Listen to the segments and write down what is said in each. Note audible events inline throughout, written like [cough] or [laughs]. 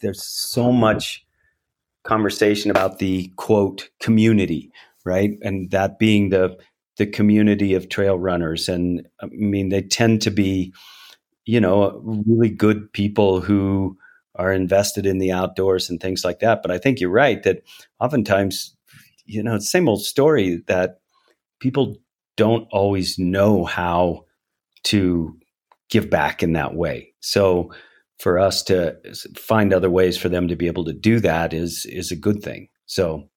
there's so much conversation about the quote community, right? And that being the the community of trail runners. And I mean, they tend to be, you know, really good people who are invested in the outdoors and things like that. But I think you're right that oftentimes, you know, it's the same old story that people don't always know how to give back in that way. So for us to find other ways for them to be able to do that is is a good thing. So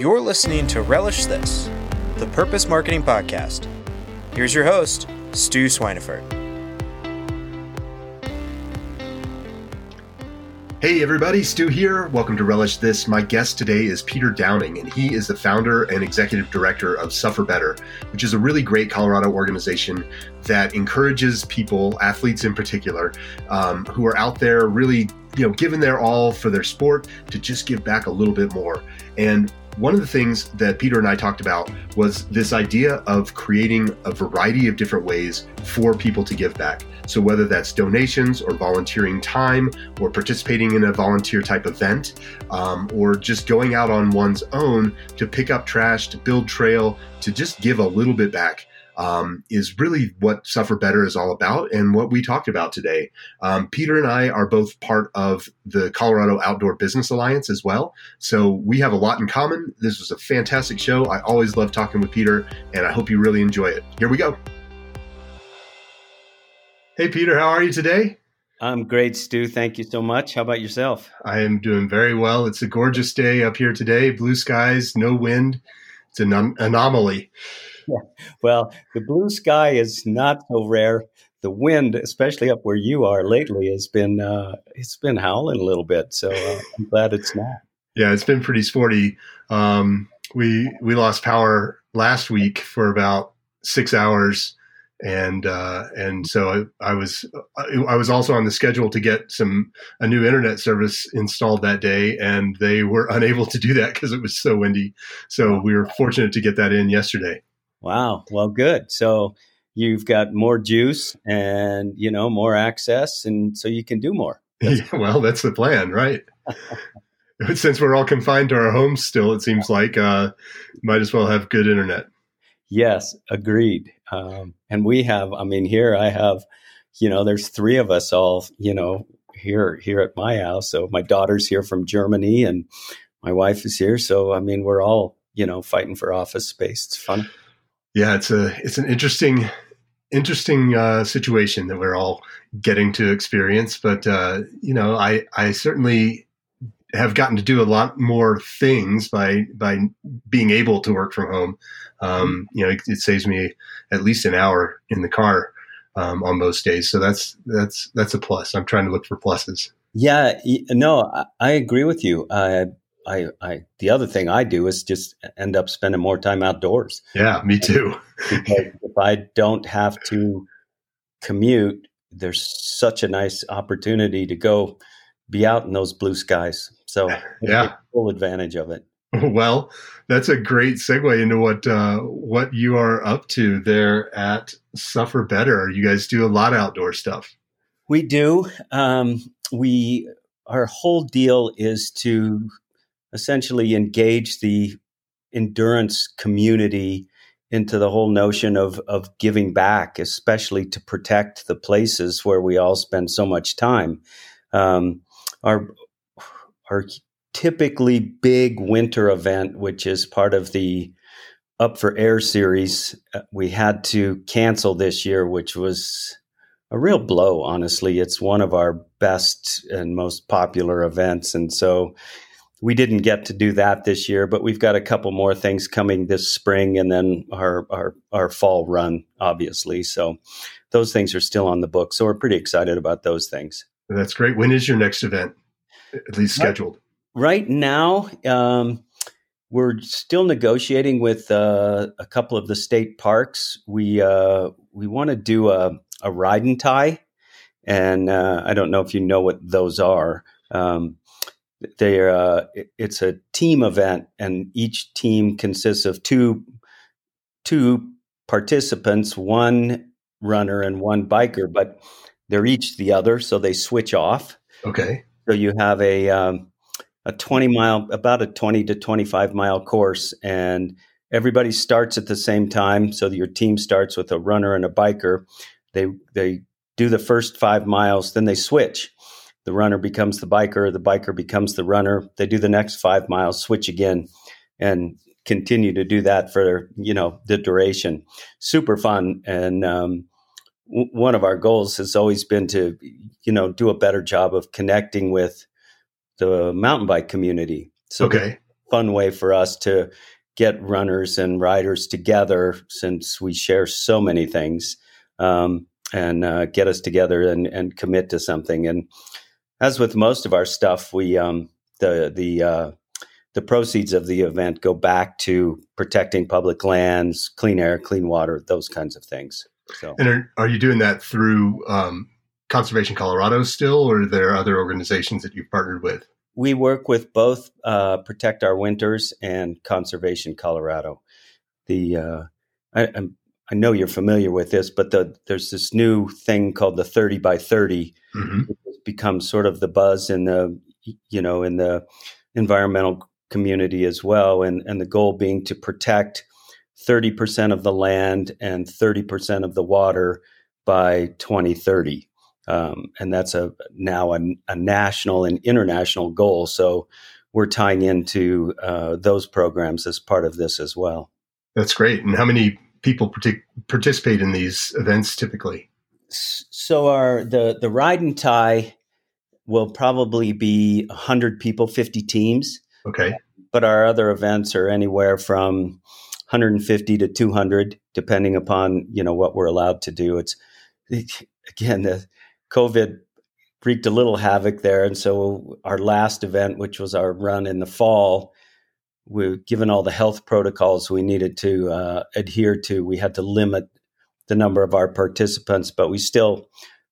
You're listening to Relish This, the Purpose Marketing Podcast. Here's your host, Stu Swineford. Hey everybody, Stu here. Welcome to Relish This. My guest today is Peter Downing, and he is the founder and executive director of Suffer Better, which is a really great Colorado organization that encourages people, athletes in particular, um, who are out there really, you know, giving their all for their sport to just give back a little bit more. And one of the things that Peter and I talked about was this idea of creating a variety of different ways for people to give back. So, whether that's donations or volunteering time or participating in a volunteer type event, um, or just going out on one's own to pick up trash, to build trail, to just give a little bit back um, is really what Suffer Better is all about and what we talked about today. Um, Peter and I are both part of the Colorado Outdoor Business Alliance as well. So we have a lot in common. This was a fantastic show. I always love talking with Peter, and I hope you really enjoy it. Here we go. Hey, Peter, how are you today? I'm great, Stu. Thank you so much. How about yourself? I am doing very well. It's a gorgeous day up here today. Blue skies, no wind. It's an anomaly. Well, the blue sky is not so rare. The wind, especially up where you are lately, has been uh, it's been howling a little bit. So uh, I'm glad it's not. Yeah, it's been pretty sporty. Um, we we lost power last week for about six hours, and uh, and so I, I, was I was also on the schedule to get some a new internet service installed that day, and they were [laughs] unable to do that because it was so windy. So we were fortunate to get that in yesterday. Wow. Well, good. So you've got more juice and, you know, more access. And so you can do more. Yeah, [laughs] well, that's the plan, right? [laughs] Since we're all confined to our homes still, it seems like uh, might as well have good internet. Yes, agreed. Um, and we have, I mean, here I have, you know, there's three of us all, you know, here here at my house. So my daughter's here from Germany and my wife is here. So I mean, we're all, you know, fighting for office space. It's fun yeah, it's a it's an interesting interesting uh, situation that we're all getting to experience. But uh, you know, I I certainly have gotten to do a lot more things by by being able to work from home. Um, you know, it, it, saves me at least an hour in the car um, on most days. So that's that's that's a plus. I'm trying to look for pluses. Yeah, no, I agree with you. Uh, I, I, the other thing I do is just end up spending more time outdoors. Yeah, me too. if I don't have to commute, there's such a nice opportunity to go be out in those blue skies. So [laughs] yeah, full advantage of it. [laughs] Well, that's a great segue into what uh, what you are up to there at Suffer Better. You guys do a lot of outdoor stuff. We do. Um, we our whole deal is to essentially engage the endurance community into the whole notion of of giving back, especially to protect the places where we all spend so much time. Um, our our typically big winter event, which is part of the Up for Air series, uh, we had to cancel this year, which was a real blow. Honestly, it's one of our best and most popular events, and so we didn't get to do that this year, but we've got a couple more things coming this spring and then our, our, our fall run, obviously. So those things are still on the book. So we're pretty excited about those things. That's great. When is your next event, at least scheduled? Right, right now, um, we're still negotiating with uh, a couple of the state parks. We uh, we want to do a, a ride and tie, and uh, I don't know if you know what those are Um, they uh, it's a team event, and each team consists of two two participants, one runner and one biker, but they're each the other, so they switch off. Okay. So you have a um, a 20 mile, about a 20 to 25 mile course, and everybody starts at the same time. So your team starts with a runner and a biker. They they do the first five miles, then they switch. The runner becomes the biker, the biker becomes the runner. They do the next five miles, switch again, and continue to do that for you know the duration. Super fun, and um, w- one of our goals has always been to you know do a better job of connecting with the mountain bike community. So okay. fun way for us to get runners and riders together since we share so many things um, and uh, get us together and, and commit to something. And as with most of our stuff, we um, the the uh, the proceeds of the event go back to protecting public lands, clean air, clean water, those kinds of things. So, and are, are you doing that through um, Conservation Colorado still, or are there other organizations that you've partnered with? We work with both uh, Protect Our Winters and Conservation Colorado. The uh, I, I, know you're familiar with this, but the, there's this new thing called the 30 by 30. Mm-hmm. It's become sort of the buzz in the you know in the environmental community as well, and and the goal being to protect 30% of the land and 30% of the water by 2030. Um, and that's a now a, a, national and international goal. So we're tying into uh, those programs as part of this as well. That's great. And how many people partic- participate in these events typically? So our the the ride and tie will probably be 100 people, 50 teams. Okay. But our other events are anywhere from 150 to 200 depending upon, you know, what we're allowed to do. It's again the COVID wreaked a little havoc there. And so our last event, which was our run in the fall, we given all the health protocols we needed to uh, adhere to, we had to limit the number of our participants, but we still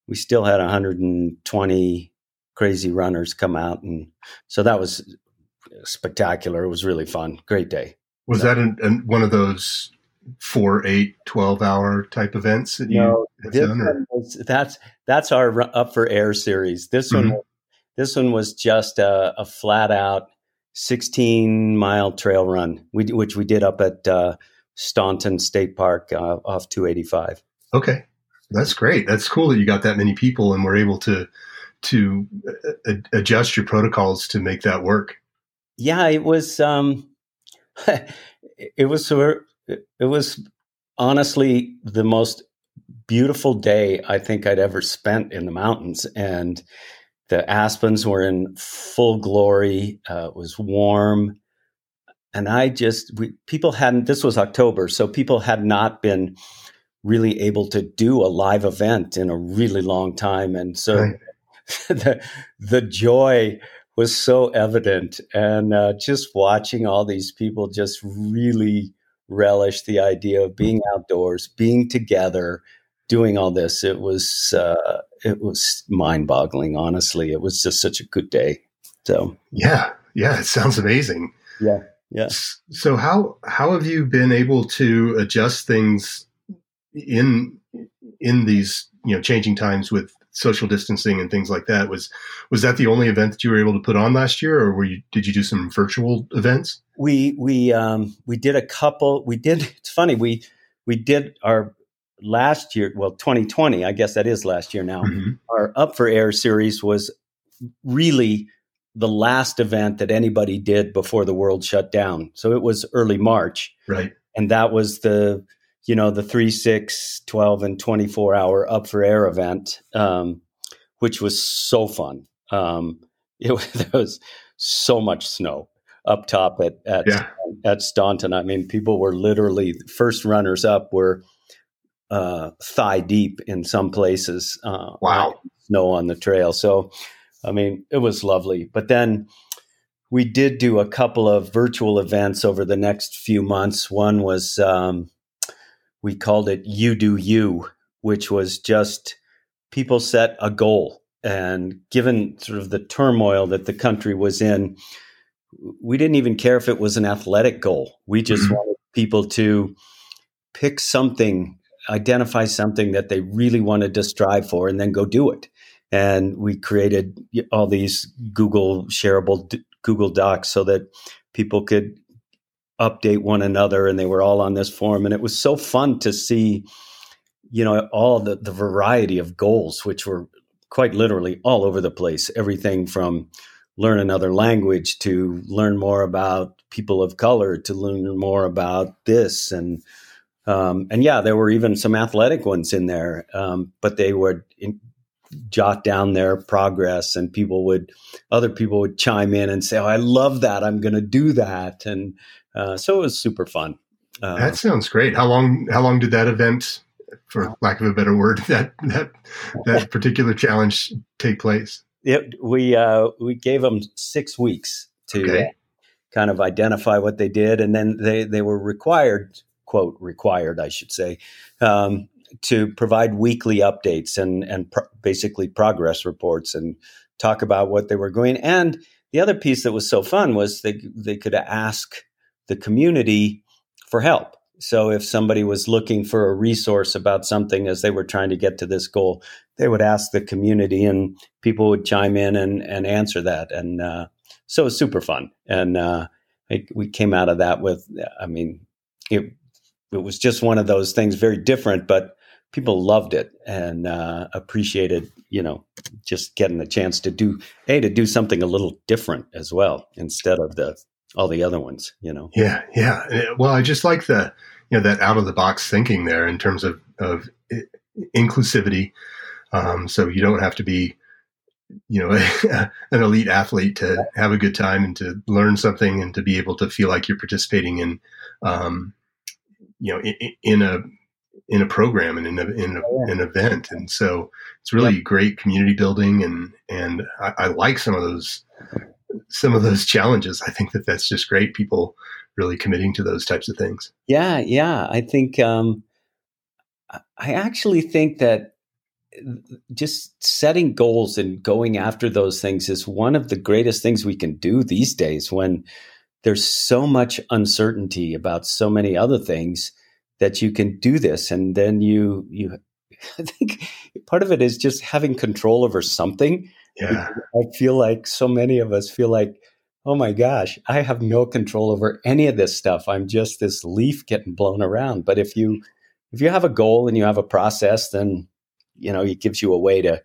we still had 120 crazy runners come out, and so that was spectacular. It was really fun. Great day. Was that an, an, one of those four, eight, 12 hour type events that you no, have done? Was, that's that's our up for air series. This mm-hmm. one, this one was just a, a, flat out 16 mile trail run, we, which we did up at uh, Staunton State Park uh, off 285. Okay, that's great. That's cool that you got that many people and were able to to uh, adjust your protocols to make that work. Yeah, it was. Um, [laughs] it was it was honestly the most beautiful day I think I'd ever spent in the mountains. And the aspens were in full glory. Uh, it was warm. And I just, we, people hadn't, this was October, so people had not been really able to do a live event in a really long time. And so right. [laughs] the, the joy was so evident. And uh, just watching all these people just really relish the idea of being outdoors, being together, doing all this. It was uh, it was mind boggling. Honestly, it was just such a good day. So yeah, yeah, it sounds amazing. Yeah, yeah. So how how have you been able to adjust things in in these you know changing times with social distancing and things like that? Was was that the only event that you were able to put on last year, or were you did you do some virtual events? We we um, we did a couple. We did. [laughs] It's funny. We we did our last year. Well, 2020. I guess that is last year now. Mm-hmm. Our Up for Air series was really the last event that anybody did before the world shut down. So it was early March. Right. And that was the you know, the 3, 6, 12, and 24 hour up for air event, um, which was so fun. Um, [laughs] it there was so much snow up top at at, yeah. at Staunton. I mean, people were literally first runners up were uh, thigh deep in some places. Uh, wow, snow on the trail. So, I mean, it was lovely. But then we did do a couple of virtual events over the next few months. One was um, we called it You Do You, which was just people set a goal And given sort of the turmoil that the country was in, we didn't even care if it was an athletic goal. We just mm-hmm. wanted people to pick something, identify something that they really wanted to strive for, and then go do it. And we created all these Google shareable Google Docs so that people could update one another and they were all on this forum. And it was so fun to see you know all the, the variety of goals which were quite literally all over the place. Everything from learn another language to learn more about people of color to learn more about this. And um, and yeah there were even some athletic ones in there um, but they would in, jot down their progress and people would other people would chime in and say oh i love that. I'm going to do that. And uh, so it was super fun. Uh, that sounds great. How long? How long did that event, for lack of a better word, [laughs] that that that particular challenge take place? It, we uh, we gave them six weeks to okay. kind of identify what they did, and then they they were required, quote required, I should say, um, to provide weekly updates and and pro- basically progress reports and talk about what they were going. And the other piece that was so fun was they they could ask the community for help. So if somebody was looking for a resource about something as they were trying to get to this goal, they would ask the community and people would chime in and, and answer that. And uh, so it was super fun. And uh, it, we came out of that with, I mean, it, it was just one of those things, very different, but people loved it and uh, appreciated, you know, just getting the chance to do, A, to do something a little different as well instead of the all the other ones, you know. Yeah, yeah. Well, I just like the you know that out of the box thinking there in terms of of inclusivity. Um, so you don't have to be you know [laughs] an elite athlete to have a good time and to learn something and to be able to feel like you're participating in um, you know in, in, a in a program and in, a, in a, oh, an event and so it's really yep. great community building and and I, I, like some of those some of those challenges. I think that that's just great. People really committing to those types of things. Yeah, yeah. I think um, I actually think that just setting goals and going after those things is one of the greatest things we can do these days when there's so much uncertainty about so many other things that you can do this and then you you [laughs] I think part of it is just having control over something yeah. I feel like so many of us feel like, oh my gosh, I have no control over any of this stuff. I'm just this leaf getting blown around. But if you if you have a goal and you have a process, then you know it gives you a way to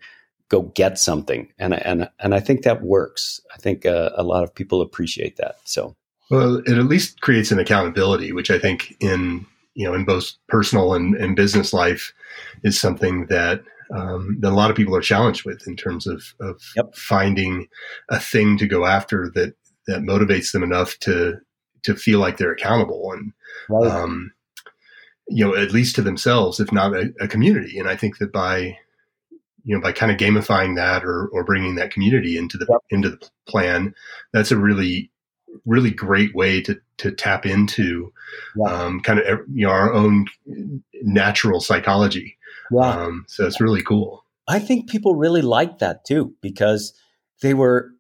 go get something, and and and I think that works. I think uh, a lot of people appreciate that. So well, it at least creates an accountability, which I think in you know in both personal and, and business life is something that um, that a lot of people are challenged with in terms of, of yep. finding a thing to go after that that motivates them enough to to feel like they're accountable and right. um, you know at least to themselves if not a, a, community and i think that by you know by kind of gamifying that or or bringing that community into the yep. into the plan that's a really really great way to to tap into um, kind of you know our own natural psychology yeah. Um, so it's really cool. I think people really like that too because they were.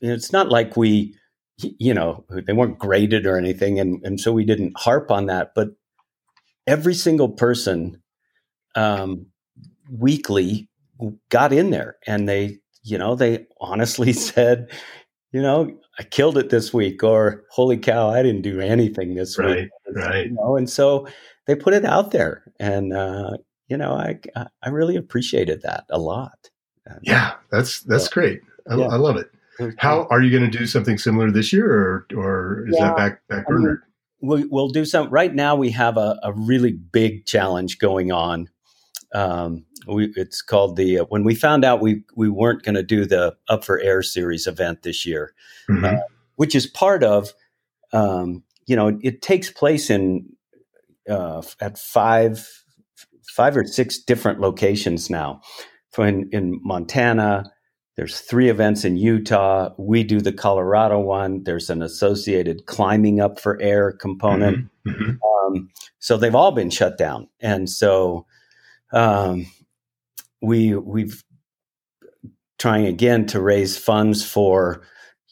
It's not like we, you know, they weren't graded or anything, and and so we didn't harp on that. But every single person, um, weekly, got in there, and they, you know, they honestly [laughs] said, you know, I killed it this week, or holy cow, I didn't do anything this right, week. Right. You know, and so they put it out there, and uh, you know, I I really appreciated that a lot. And, yeah, that's that's so, great. I, yeah. I, love it. How are you going to do something similar this year, or or is yeah, that back back burner? we, will do some. Right now, we have a, a really big challenge going on. Um, we, it's called the. Uh, when we found out we we weren't going to do the Up for Air series event this year, mm-hmm. uh, which is part of. Um, you know, it takes place in uh, at five five or six different locations now. In, in Montana, there's three events in Utah. We do the Colorado one. There's an associated climbing up for air component. Mm-hmm. Mm-hmm. Um, so they've all been shut down, and so um, we we've trying again to raise funds for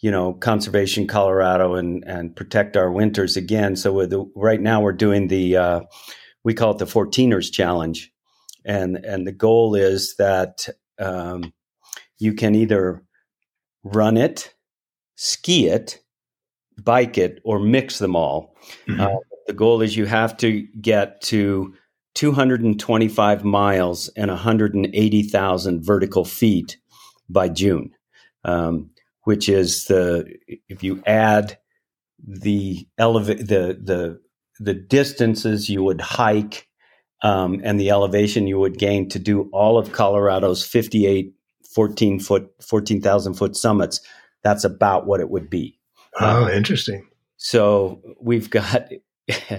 you know conservation Colorado and and protect our winters again. So the, right now we're doing the uh, we call it the 14ers challenge, and and the goal is that um, you can either run it, ski it, bike it, or mix them all. Mm-hmm. Uh, the goal is you have to get to 225 miles and 180,000 vertical feet by June, um, which is the if you add the elevate the the the distances you would hike um, and the elevation you would gain to do all of Colorado's 58 14 foot 14,000 foot summits that's about what it would be oh um, interesting so we've got [laughs]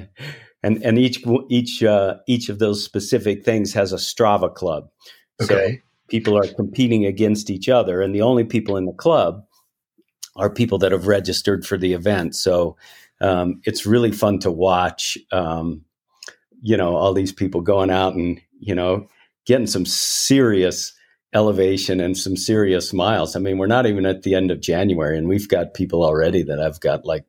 and and each each uh, each of those specific things has a Strava club. Okay. So people are competing against each other, and the only people in the club are people that have registered for the event. So um, it's really fun to watch. Um, you know, all these people going out and you know getting some serious elevation and some serious miles. I mean, we're not even at the end of January, and we've got people already that have got like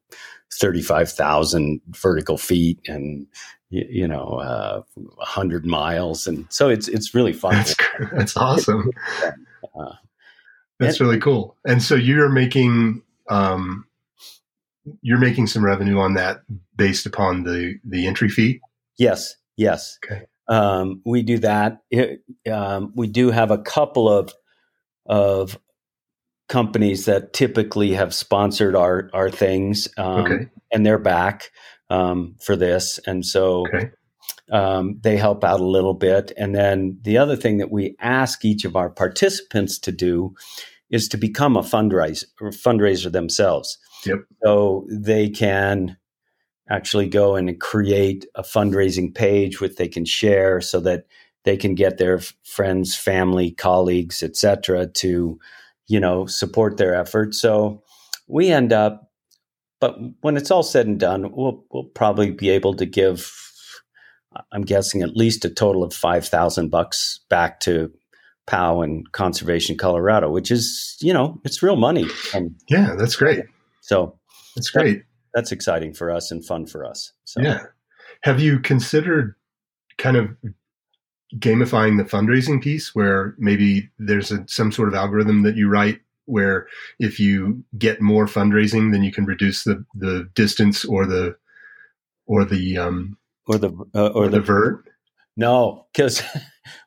35,000 vertical feet and you, you know uh, 100 miles and so it's it's really fun that's, that's awesome [laughs] uh, that's and, really cool and so you're making um, you're making some revenue on that based upon the the entry fee yes yes okay um, we do that it, um, we do have a couple of of companies that typically have sponsored our our things, um, okay. and they're back um, for this, and so okay. um, they help out a little bit. And then the other thing that we ask each of our participants to do is to become a fundraiser fundraiser themselves. Yep. So they can actually go and create a fundraising page which they can share so that they can get their friends, family, colleagues, etc., to you know, support their efforts. So we end up, but when it's all said and done, we'll we'll probably be able to give, I'm guessing, at least a total of five thousand bucks back to POW and Conservation Colorado, which is you know it's real money. And yeah, that's great. So that's great. That, that's exciting for us and fun for us. So yeah, have you considered kind of gamifying the fundraising piece where maybe there's a, some sort of algorithm that you write where if you get more fundraising then you can reduce the the distance or the or the um or the uh, or, or, the, the vert no because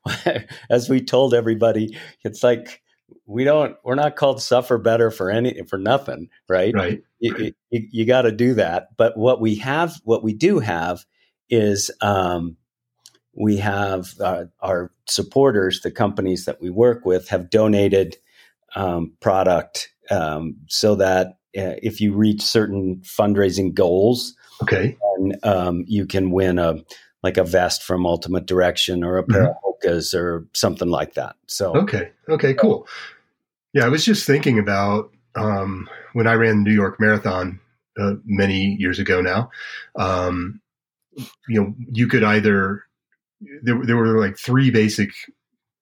[laughs] as we told everybody it's like we don't we're not called suffer better for any for nothing right? Right you, you, you got to do that. But what we have what we do have is um we have uh, our supporters, the companies that we work with, have donated um, product um, so that uh, if you reach certain fundraising goals, okay, then, um, you can win a like a vest from Ultimate Direction or a pair mm-hmm. Or something like that. So okay, okay, cool. Yeah, I was just thinking about um, when I ran the New York Marathon uh, many years ago now. Um, you know, you could either there, there were like three basic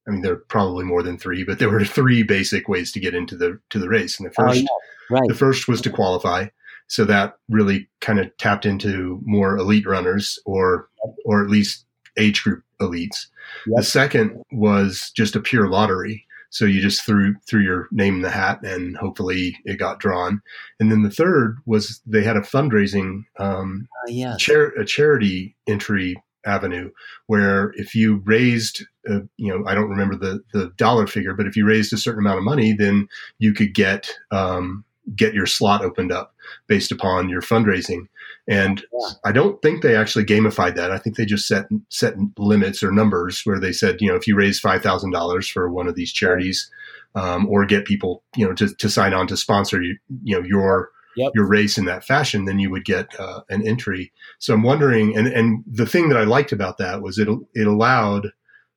I mean, there are probably more than three, but there were three basic ways to get into the to the race. And the oh, first, oh, yeah. right. the first was to qualify. So that really kind of tapped into more elite runners, or or at least age group elites. Yep. The second was just a pure lottery. So you just threw threw your name in the hat, and hopefully it got drawn. And then the third was they had a fundraising, um, uh, yes. char- a charity entry avenue where if you raised uh, you know i don't remember the the dollar figure but if you raised a certain amount of money then you could get um, get your slot opened up based upon your fundraising and yeah. i don't think they actually gamified that i think they just set set limits or numbers where they said you know if you raise $5000 for one of these charities um, or get people you know to, to sign on to sponsor you, you know your yep. your race in that fashion, then you would get uh, an entry. So I'm wondering, and and the thing that I liked about that was it it allowed,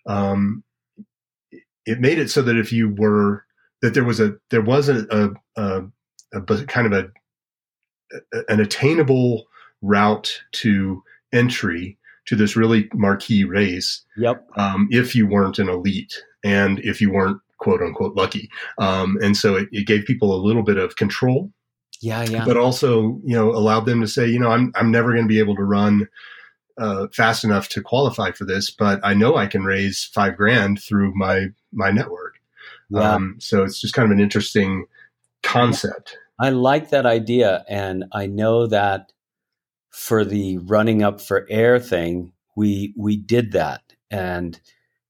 um, it made it so that if you were that there was a there was a, a, a, a kind of a an attainable route to entry to this really marquee race. Yep. Um, if you weren't an elite and if you weren't quote unquote lucky. Um, and so it, it gave people a little bit of control. Yeah, yeah. But also, you know, allowed them to say, you know, I'm I'm never going to be able to run uh, fast enough to qualify for this, but I know I can raise five grand through my my network. Yeah. Um, so it's just kind of an interesting concept. I like that idea, and I know that for the running up for air thing, we we did that, and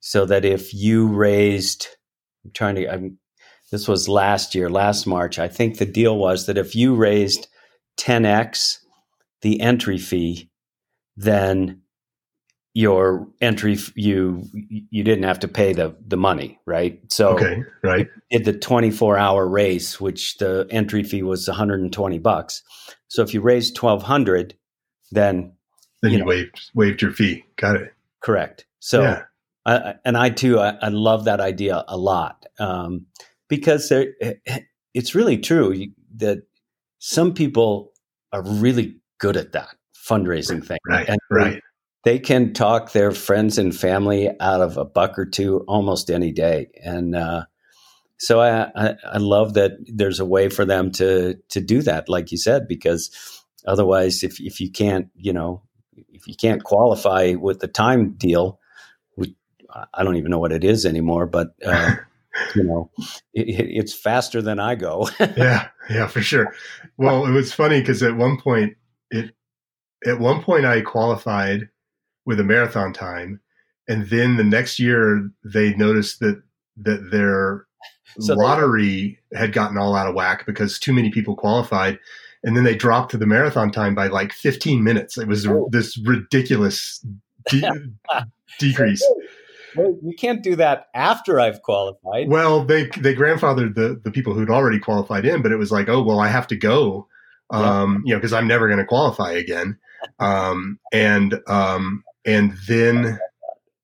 so that if you raised, I'm trying to, I'm, this was last year, last March. I think the deal was that if you raised 10x the entry fee, then your entry you you didn't have to pay the the money right? So okay right. did the 24 hour race which the entry fee was 120 bucks. So if you raised 1200 then then you, you know, waived waived your fee got it correct so yeah. I, and i too I, I, love that idea a lot um, because there, it's really true that some people are really good at that fundraising thing right and right they can talk their friends and family out of a buck or two almost any day. And uh, so I, I, I, love that there's a way for them to to do that, like you said, because otherwise, if if you can't, you know, if you can't qualify with the time deal, we, I don't even know what it is anymore, but. Uh, [laughs] you know, it, it's faster than I go. [laughs] yeah, yeah, for sure. Well, it was funny because at one point, it at one point I qualified with a marathon time, and then the next year they noticed that that their so lottery they, had gotten all out of whack because too many people qualified, and then they dropped to the marathon time by like 15 minutes. It was oh. this ridiculous de- [laughs] decrease. Well, you can't do that after I've qualified. Well, they they grandfathered the the people who'd already qualified in, but it was like, oh well, I have to go, um, yeah. you know, because I'm never going to qualify again. Um, and um, and then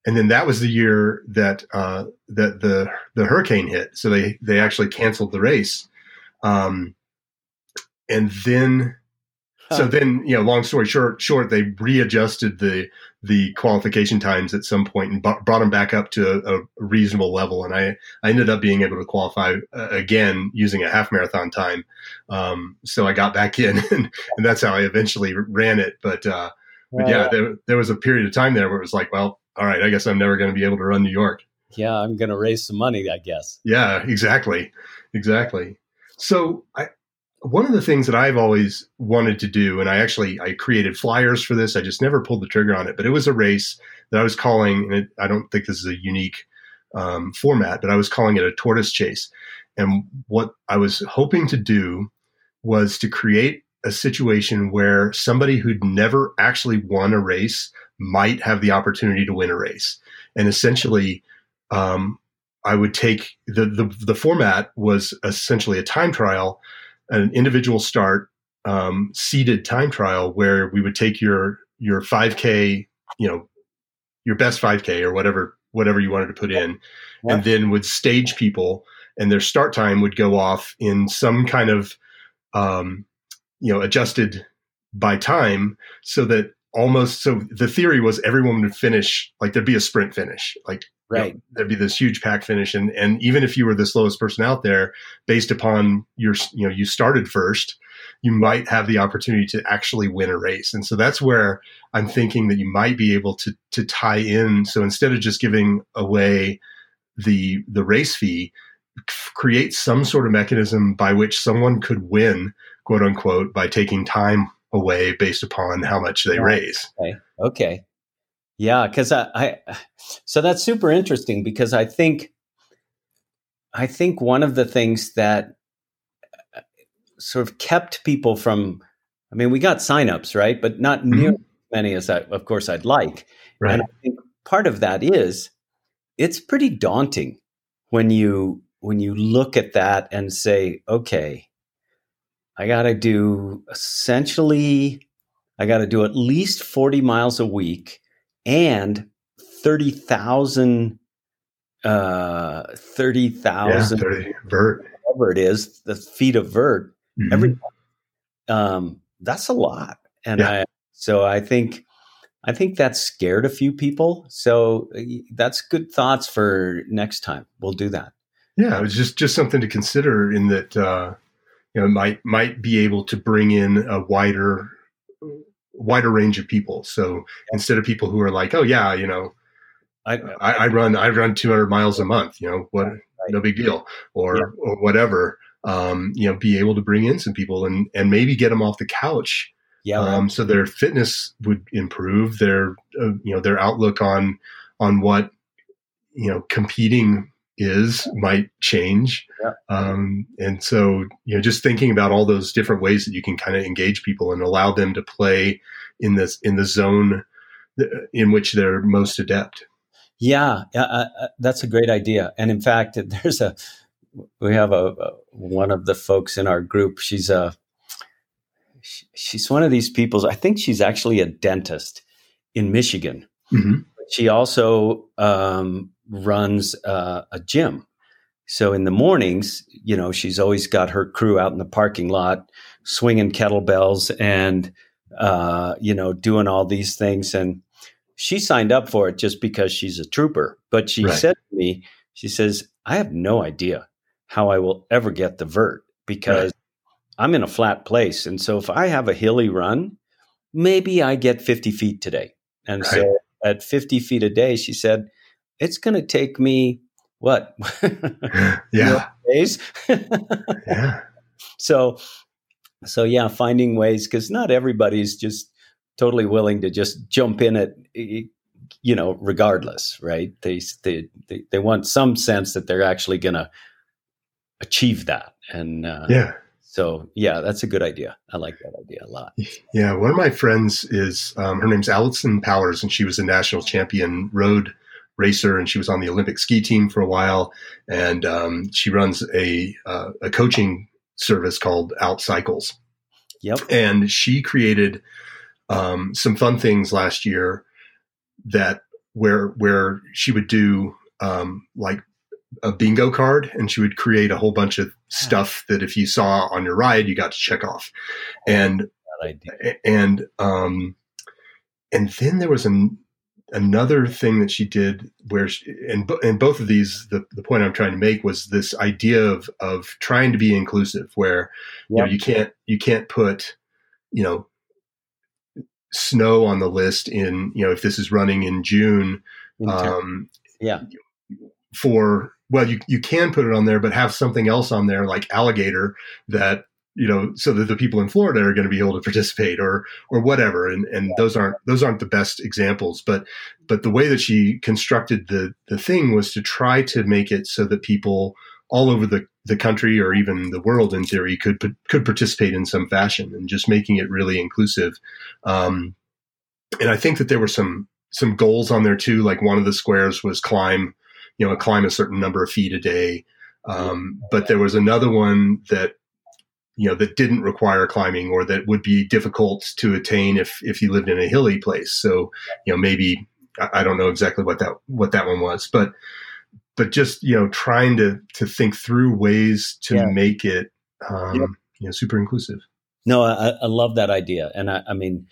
and then that was the year that uh, that the the hurricane hit. So they they actually canceled the race, um, and then so then you know, long story short, short they readjusted the the qualification times at some point and b- brought them back up to a, a, reasonable level. And I I ended up being able to qualify uh, again using a half marathon time. Um, so I got back in, [laughs] and, and, that's how I eventually ran it. But uh, but yeah, there, there was a period of time there where it was like, well, all right, I guess I'm never going to be able to run New York. Yeah, I'm going to raise some money, I guess. Yeah, exactly. Exactly. So I, one of the things that I've always wanted to do, and I actually I created flyers for this. I just never pulled the trigger on it, but it was a race that I was calling, and it, I don't think this is a unique um, format, but I was calling it a tortoise chase. And what I was hoping to do was to create a situation where somebody who'd never actually won a race might have the opportunity to win a race. And essentially, um, I would take the, the, the format was essentially a time trial, an individual start, um, seeded time trial where we would take your your 5K, you know, your best 5K or whatever whatever you wanted to put in, yeah. and then would stage people, and their start time would go off in some kind of um, you know adjusted by time so that almost so the theory was everyone would finish like there'd be a sprint finish like right you know, there'd be this huge pack finish and and even if you were the slowest person out there based upon your you know you started first you might have the opportunity to actually win a race and so that's where i'm thinking that you might be able to to tie in so instead of just giving away the the race fee create some sort of mechanism by which someone could win quote unquote, by taking time away based upon how much they raise. Okay. Okay. Yeah, because I, I, so that's super interesting because I think, I think one of the things that uh, sort of kept people from, I mean, we got signups, right? But not mm-hmm. near as many as I, of course, I'd like. Right. And I think part of that is it's pretty daunting when you when you look at that and say, okay, I got to do essentially, I got to do at least 40 miles a week and 30,000, uh, 30,000, yeah, vert. whatever it is, the feet of vert. Mm-hmm. Every, um, that's a lot. And yeah. I, so I think, I think that scared a few people. So that's good thoughts for next time. We'll do that. Yeah, it's just just something to consider in that uh, you know might might be able to bring in a wider wider range of people. So instead of people who are like, oh yeah, you know, I, I, I run I run 200 miles a month, you know, what right. no big deal, or yeah. or whatever. Um, you know, be able to bring in some people and and maybe get them off the couch. Yeah. Um, so their fitness would improve. Their uh, you know their outlook on on what you know competing is might change. Yeah. Um, and so, you know, just thinking about all those different ways that you can kind of engage people and allow them to play in this in the zone in which they're most adept. Yeah, uh, uh, that's a great idea. And in fact, [laughs] there's a we have a, a one of the folks in our group. She's a she's one of these people. I think she's actually a dentist in Michigan. Mm-hmm. She also um, runs uh, a gym. So in the mornings, you know, she's always got her crew out in the parking lot swinging kettlebells and, uh, you know, doing all these things. And she signed up for it just because she's a trooper. But she right. said to me, she says, I have no idea how I will ever get the vert because right. I'm in a flat place. And so if I have a hilly run, maybe I get 50 feet today. And right. so at 50 feet a day, she said, it's going to take me what? [laughs] [laughs] yeah. days. [laughs] yeah. So, so yeah, finding ways because not everybody's just totally willing to just jump in at you know, regardless, right? They they they, they want some sense that they're actually going to achieve that, and uh, yeah. So yeah, that's a good idea. I like that idea a lot. Yeah, one of my friends is um, her name's Alison Powers, and she was a national champion road racer, and she was on the Olympic ski team for a while. And um, she runs a uh, a coaching service called ALP Cycles. Yep. And she created um, some fun things last year that where where she would do um, like a bingo card and she would create a whole bunch of stuff that if you saw on your ride you got to check off and and um and then there was an another thing that she did where she, and and both of these the, the point I'm trying to make was this idea of of trying to be inclusive where yep. you know you can't you can't put you know snow on the list in you know if this is running in June um yeah for well you you can put it on there but have something else on there like alligator that you know, so that the people in Florida are going to be able to participate or or whatever. And and those aren't those aren't the best examples, but but the way that she constructed the the thing was to try to make it so that people all over the, the country or even the world in theory could could participate in some fashion and just making it really inclusive. Um, and I think that there were some some goals on there too. Like one of the squares was climb, you know, climb a certain number of feet a day. Um, but there was another one that you know that didn't require climbing or that would be difficult to attain if if you lived in a hilly place so you know maybe i don't know exactly what that what that one was but but just you know trying to to think through ways to yeah. make it um, yeah. you know super inclusive no I, I love that idea and I, I mean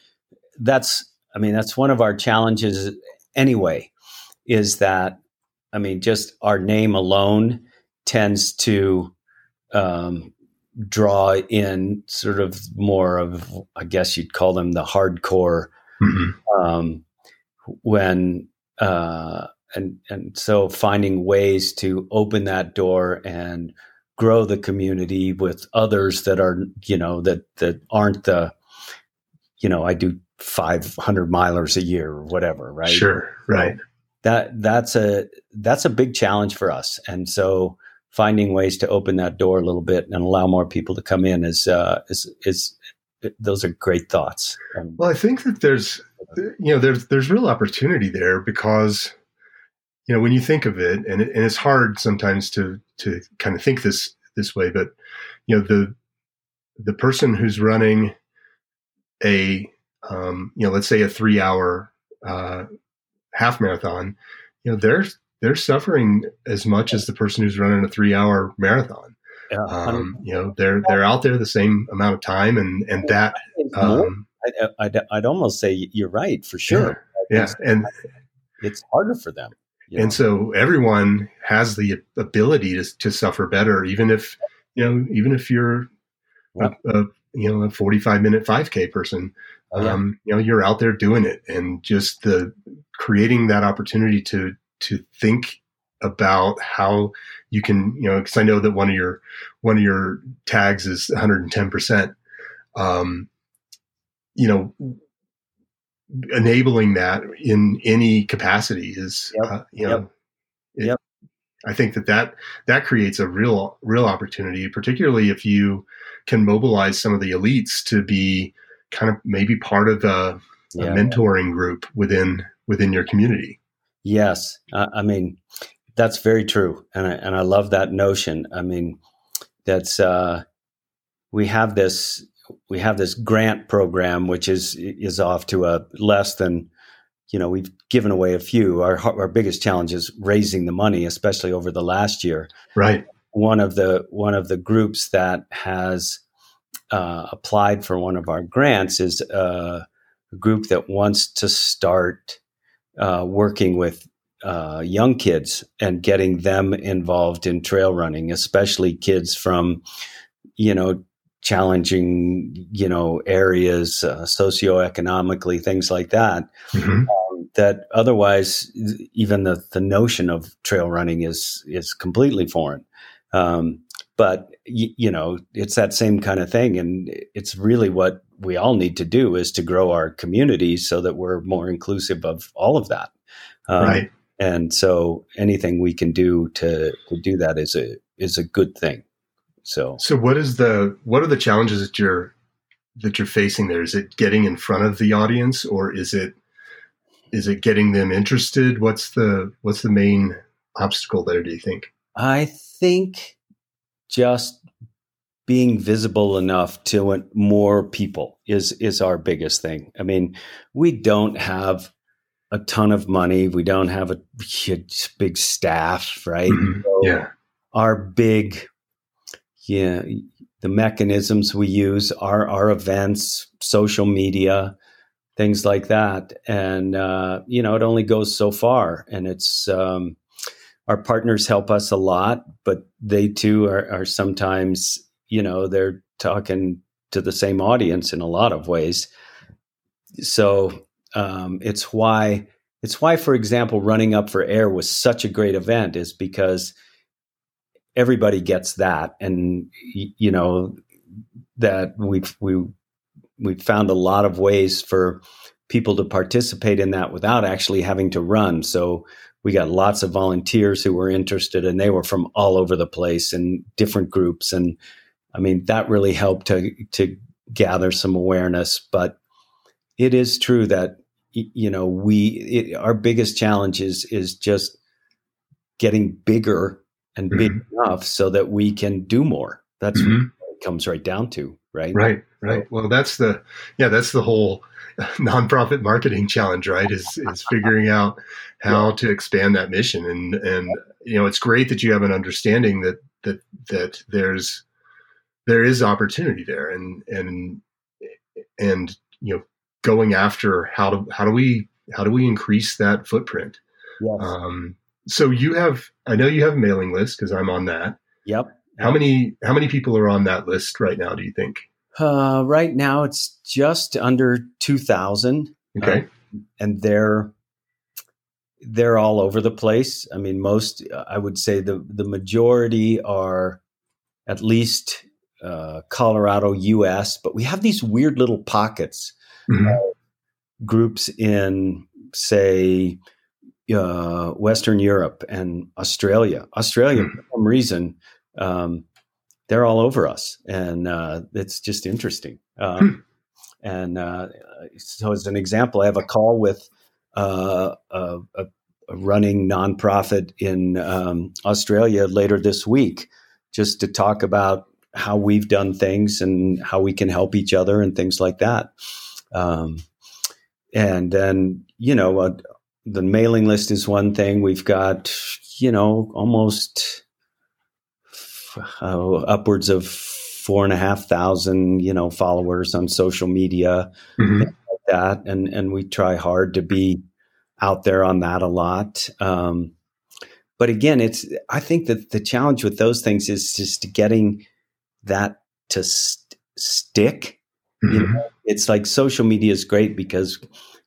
that's i mean that's one of our challenges anyway is that i mean just our name alone tends to um, draw in sort of more of, I guess you'd call them the hardcore. Mm-hmm. Um, when uh, and and so finding ways to open that door and grow the community with others that are you know that that aren't the you know I do 500 milers a year or whatever right sure right that that's a that's a big challenge for us and so finding ways to open that door a little bit and allow more people to come in is uh, is is those are great thoughts. Um, well, I think that there's you know there's there's real opportunity there because you know when you think of it and it, and it's hard sometimes to to kind of think this this way, but you know the the person who's running a um, you know let's say a three hour uh, half marathon, you know they're they're suffering as much as the person who's running a three hour marathon. Yeah, um, you know, they're they're out there the same amount of time, and and that um, I'd, I'd, I'd, almost say you're right for sure. Yeah, yeah. and it's harder for them. Yeah. And so everyone has the ability to, to suffer better, even if, you know, even if you're a, a, you know, a 45 minute 5k person, oh, yeah. um, you know, you're out there doing it and just the creating that opportunity to, to think about how you can, you know, cause I know that one of your, one of your tags is 110%. Um, you know, enabling that in any capacity is, yep. uh, you know, yep. It, yep. I think that, that that creates a real real opportunity, particularly if you can mobilize some of the elites to be kind of maybe part of a, yeah. a mentoring group within within your community. Yes, uh, I mean that's very true, and I, and I love that notion. I mean, that's uh, we have this we have this grant program which is is off to a less than you know we've given away a few. Our our biggest challenge is raising the money especially over the last year. Right. One of the one of the groups that has uh, applied for one of our grants is uh, a group that wants to start uh, working with uh, young kids and getting them involved in trail running especially kids from you know challenging, you know, areas uh, socioeconomically, things like that. Mm-hmm. Um, that otherwise, even the the notion of trail running is is completely foreign. Um, but y- you know, it's that same kind of thing, and it's really what we all need to do is to grow our communities so that we're more inclusive of all of that. Um, right. And so, anything we can do to to do that is a is a good thing. So, so what is the what are the challenges that you're that you're facing there? Is it getting in front of the audience, or is it is it getting them interested? What's the what's the main obstacle there? Do you think? I think just being visible enough to more people is is our biggest thing. I mean, we don't have a ton of money. We don't have a big staff, right? Mm-hmm. So yeah. Our big yeah, the mechanisms we use are our events, social media, things like that. And, uh, you know, it only goes so far. And it's, um, our partners help us a lot, but they too are, are sometimes, you know, they're talking to the same audience in a lot of ways. So um, it's why, it's why, for example, running up for air was such a great event, is because everybody gets that, and you know that we've we we found a lot of ways for people to participate in that without actually having to run. So we got lots of volunteers who were interested, and they were from all over the place and different groups, and I mean that really helped to to gather some awareness. But it is true that you know we it, our biggest challenge is is just getting bigger and big mm-hmm. enough so that we can do more. That's mm-hmm. what it comes right down to, right? Right, right. Well, that's the yeah, that's the whole [laughs] nonprofit marketing challenge, right? Is is figuring out [laughs] how yeah. to expand that mission, and and you know, it's great that you have an understanding that that that there's there is opportunity there, and and and you know, going after how to how do we how do we increase that footprint? Yes. Um, so you have I know you have a mailing list because I'm on that. Yep. How many how many people are on that list right now? Do you think? Uh, right now, it's just under two thousand. Okay. Uh, and they're they're all over the place. I mean, most I would say the the majority are at least uh, Colorado, U.S., but we have these weird little pockets, mm-hmm. groups in say uh, Western Europe and Australia. Australia, mm. for some reason, um, they're all over us, and uh, it's just interesting. Um, mm. And uh, so, as an example, I have a call with uh, a, a, running nonprofit in um, Australia later this week, just to talk about how we've done things and how we can help each other and things like that. Um, and then, you know, uh, the mailing list is one thing. We've got, you know, almost uh, upwards of four and a half thousand, you know, followers on social media, mm-hmm. like that, and and we try hard to be out there on that a lot. Um, but again, it's I think that the challenge with those things is just getting that to st- stick. Mm-hmm. You know, it's like social media is great because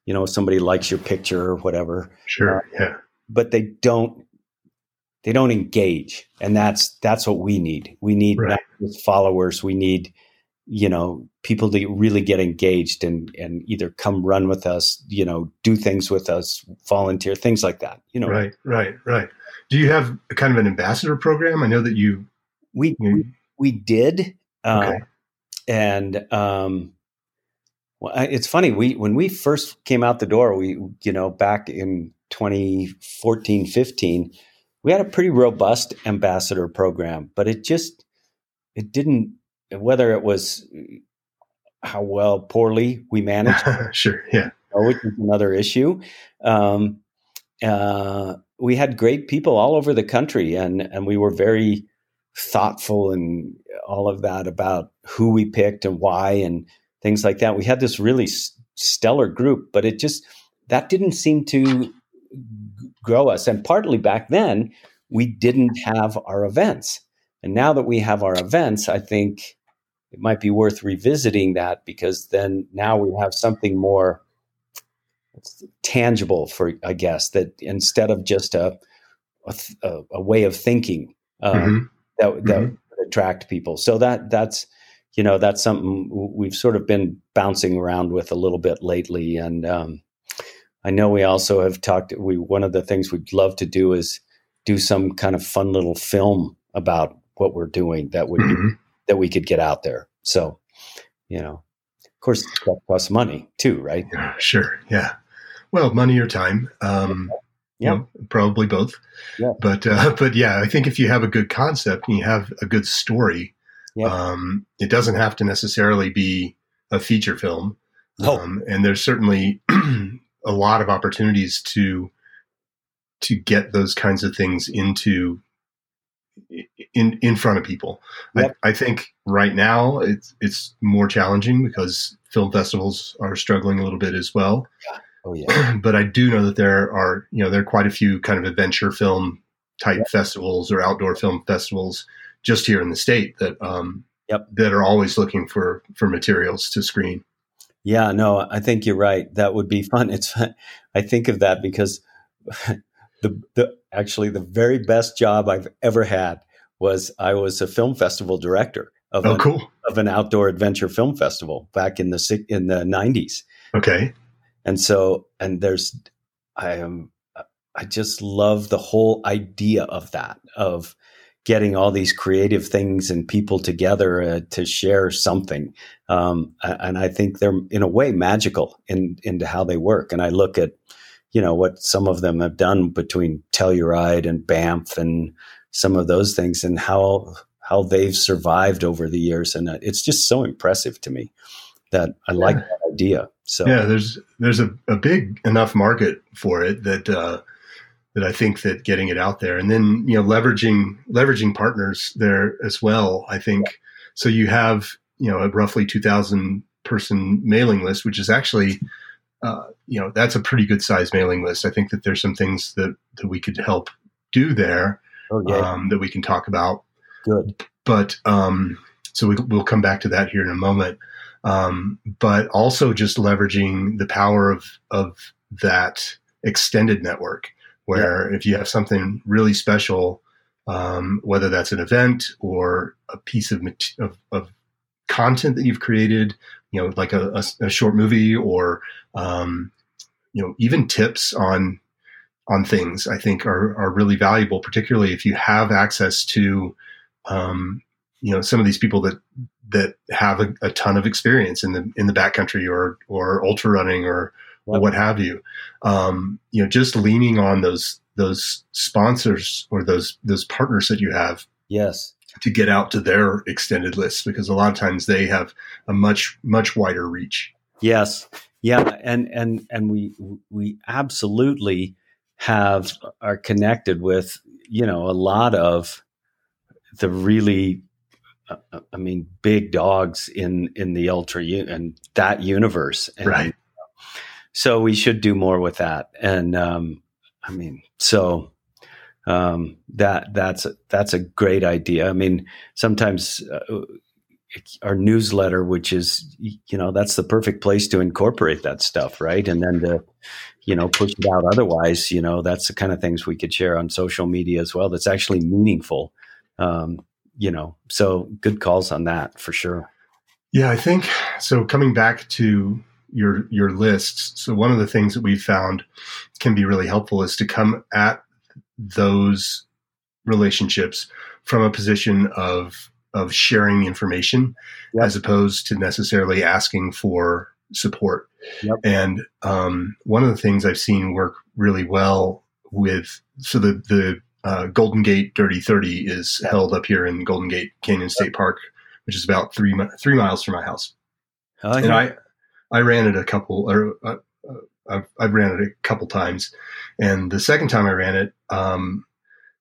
you know somebody likes your picture or whatever. Sure. Uh, yeah. But they don't they don't engage, and that's that's what we need. We need right. followers. We need you know people to really get engaged and and either come run with us you know do things with us volunteer things like that you know right right right do you have a kind of an ambassador program i know that you we you, we, we, did uh, okay. and um well, it's funny we when we first came out the door we you know back in 2014 15 we had a pretty robust ambassador program but it just it didn't whether it was how well poorly we managed, [laughs] sure, yeah, which is another issue. Um, uh, we had great people all over the country, and and we were very thoughtful and all of that about who we picked and why and things like that. We had this really stellar group, but it just that didn't seem to grow us. And partly back then, we didn't have our events. And now that we have our events, I think it might be worth revisiting that because then now we have something more tangible for I guess that instead of just a a, a way of thinking uh, mm-hmm. That that mm-hmm. would attract people. So that that's you know that's something we've sort of been bouncing around with a little bit lately, and um, I know we also have talked. We one of the things we'd love to do is do some kind of fun little film about what we're doing that would mm-hmm. be that we could get out there. So, you know, of course, that costs money too, right? Yeah, sure. Yeah. Well, money or time. Um, yeah. You know, probably both. Yeah. But, uh, [laughs] but yeah, I think if you have a good concept and you have a good story, yeah. um, it doesn't have to necessarily be a feature film. Oh. Um, and there's certainly [clears throat] a lot of opportunities to, to get those kinds of things into in in front of people. Yep. I, I, think right now it's it's more challenging because film festivals are struggling a little bit as well. Yeah. Oh yeah. [clears throat] but I do know that there are you know there are quite a few kind of adventure film type yep. festivals or outdoor film festivals just here in the state that um, yep. that are always looking for for materials to screen. Yeah, no, I think you're right. That would be [laughs] fun. It's I think of that because [laughs] the the actually the very best job I've ever had was I was a film festival director of, oh, an, cool. of an outdoor adventure film festival back in the in the 90s. Okay. And so and there's I am I just love the whole idea of that of getting all these creative things and people together uh, to share something. Um, and I think they're in a way magical in into how they work. And I look at you know what some of them have done between Telluride and Banff and some of those things and how how they've survived over the years and uh, it's just so impressive to me that I like. Idea. So yeah, there's there's a, a big enough market for it that uh, that I think that getting it out there and then you know leveraging leveraging partners there as well. I think yeah. so. You have you know a roughly two thousand person mailing list, which is actually uh, you know that's a pretty good size mailing list. I think that there's some things that that we could help do there okay. um, that we can talk about. Good, but um, so we, will come back to that here in a moment. Um, but also just leveraging the power of of that extended network, where yeah. if you have something really special, um, whether that's an event or a piece of, of, of content that you've created, you know, like a, a, a short movie or, um, you know, even tips on on things, I think are are really valuable, particularly if you have access to, um, you know, some of these people that that have a, a, ton of experience in the in the backcountry or or ultra running or, or what have you. Um, you know, just leaning on those those sponsors or those those partners that you have. Yes to get out to their extended lists because a lot of times they have a much much wider reach. Yes. Yeah, and and and we we absolutely have are connected with, you know, a lot of the really I mean big dogs in in the ultra and that universe. And right. So we should do more with that. And um I mean, so um, that that's that's a great idea. I mean, sometimes uh, our newsletter, which is you know that's the perfect place to incorporate that stuff, right? And then to you know push it out. Otherwise, you know that's the kind of things we could share on social media as well. That's actually meaningful. Um, you know, so good calls on that for sure. Yeah, I think so. Coming back to your your lists, so one of the things that we found can be really helpful is to come at those relationships from a position of of sharing information yep. as opposed to necessarily asking for support. Yep. And um, one of the things I've seen work really well with so the the uh, Golden Gate Dirty Thirty is held up here in Golden Gate Canyon State Park, which is about three three miles from my house. Oh, and I I ran it a couple or uh, uh, I've, I've, ran it a couple times, and the second time I ran it, um,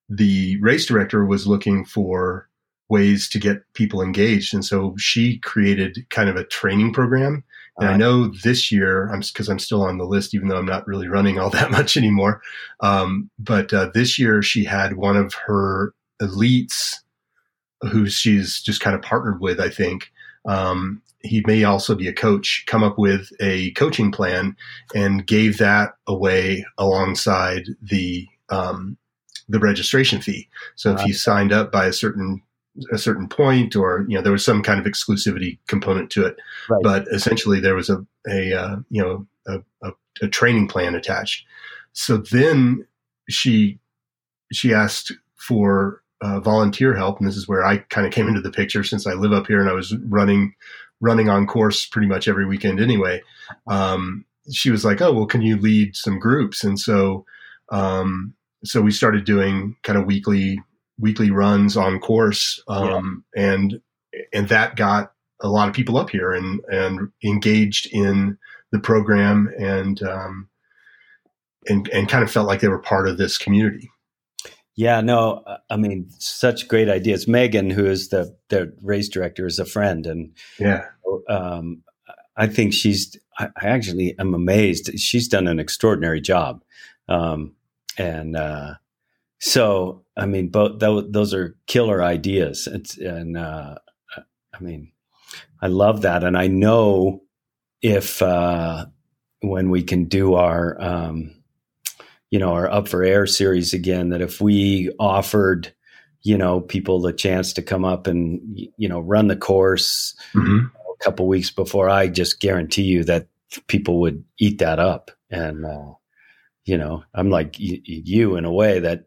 the race director was looking for ways to get people engaged, and so she created kind of a training program. And I know this year, I'm because I'm still on the list, even though I'm not really running all [laughs] that much anymore. Um, but uh, this year, she had one of her elites, who she's just kind of partnered with, I think, um, he may also be a coach, come up with a coaching plan and gave that away alongside the um, the registration fee. So if you signed up by a certain a certain point, or you know there was some kind of exclusivity component to it, right. but essentially there was a a uh, you know a, a, a training plan attached. So then she she asked for uh, volunteer help, and this is where I kind of came into the picture since I live up here and I was running running on course pretty much every weekend anyway. Um, she was like, "Oh, well, can you lead some groups?" And so, um, so we started doing kind of weekly weekly runs on course, um, yeah. and and that got a lot of people up here and and engaged in the program and um, and and kind of felt like they were part of this community. Yeah, no, I mean, such great ideas. Megan, who is the the race director, is a friend, and yeah, um, I think she's. I, actually am amazed. She's done an extraordinary job, um, and uh, so I mean, both those are killer ideas. It's, and uh, I mean, I love that, and I know if uh, when we can do our um, you know, our Up for Air series again, that if we offered, you know, people the chance to come up and, you know, run the course mm-hmm. a couple weeks before, I just guarantee you that people would eat that up. And, uh, you know, I'm like y- you in a way that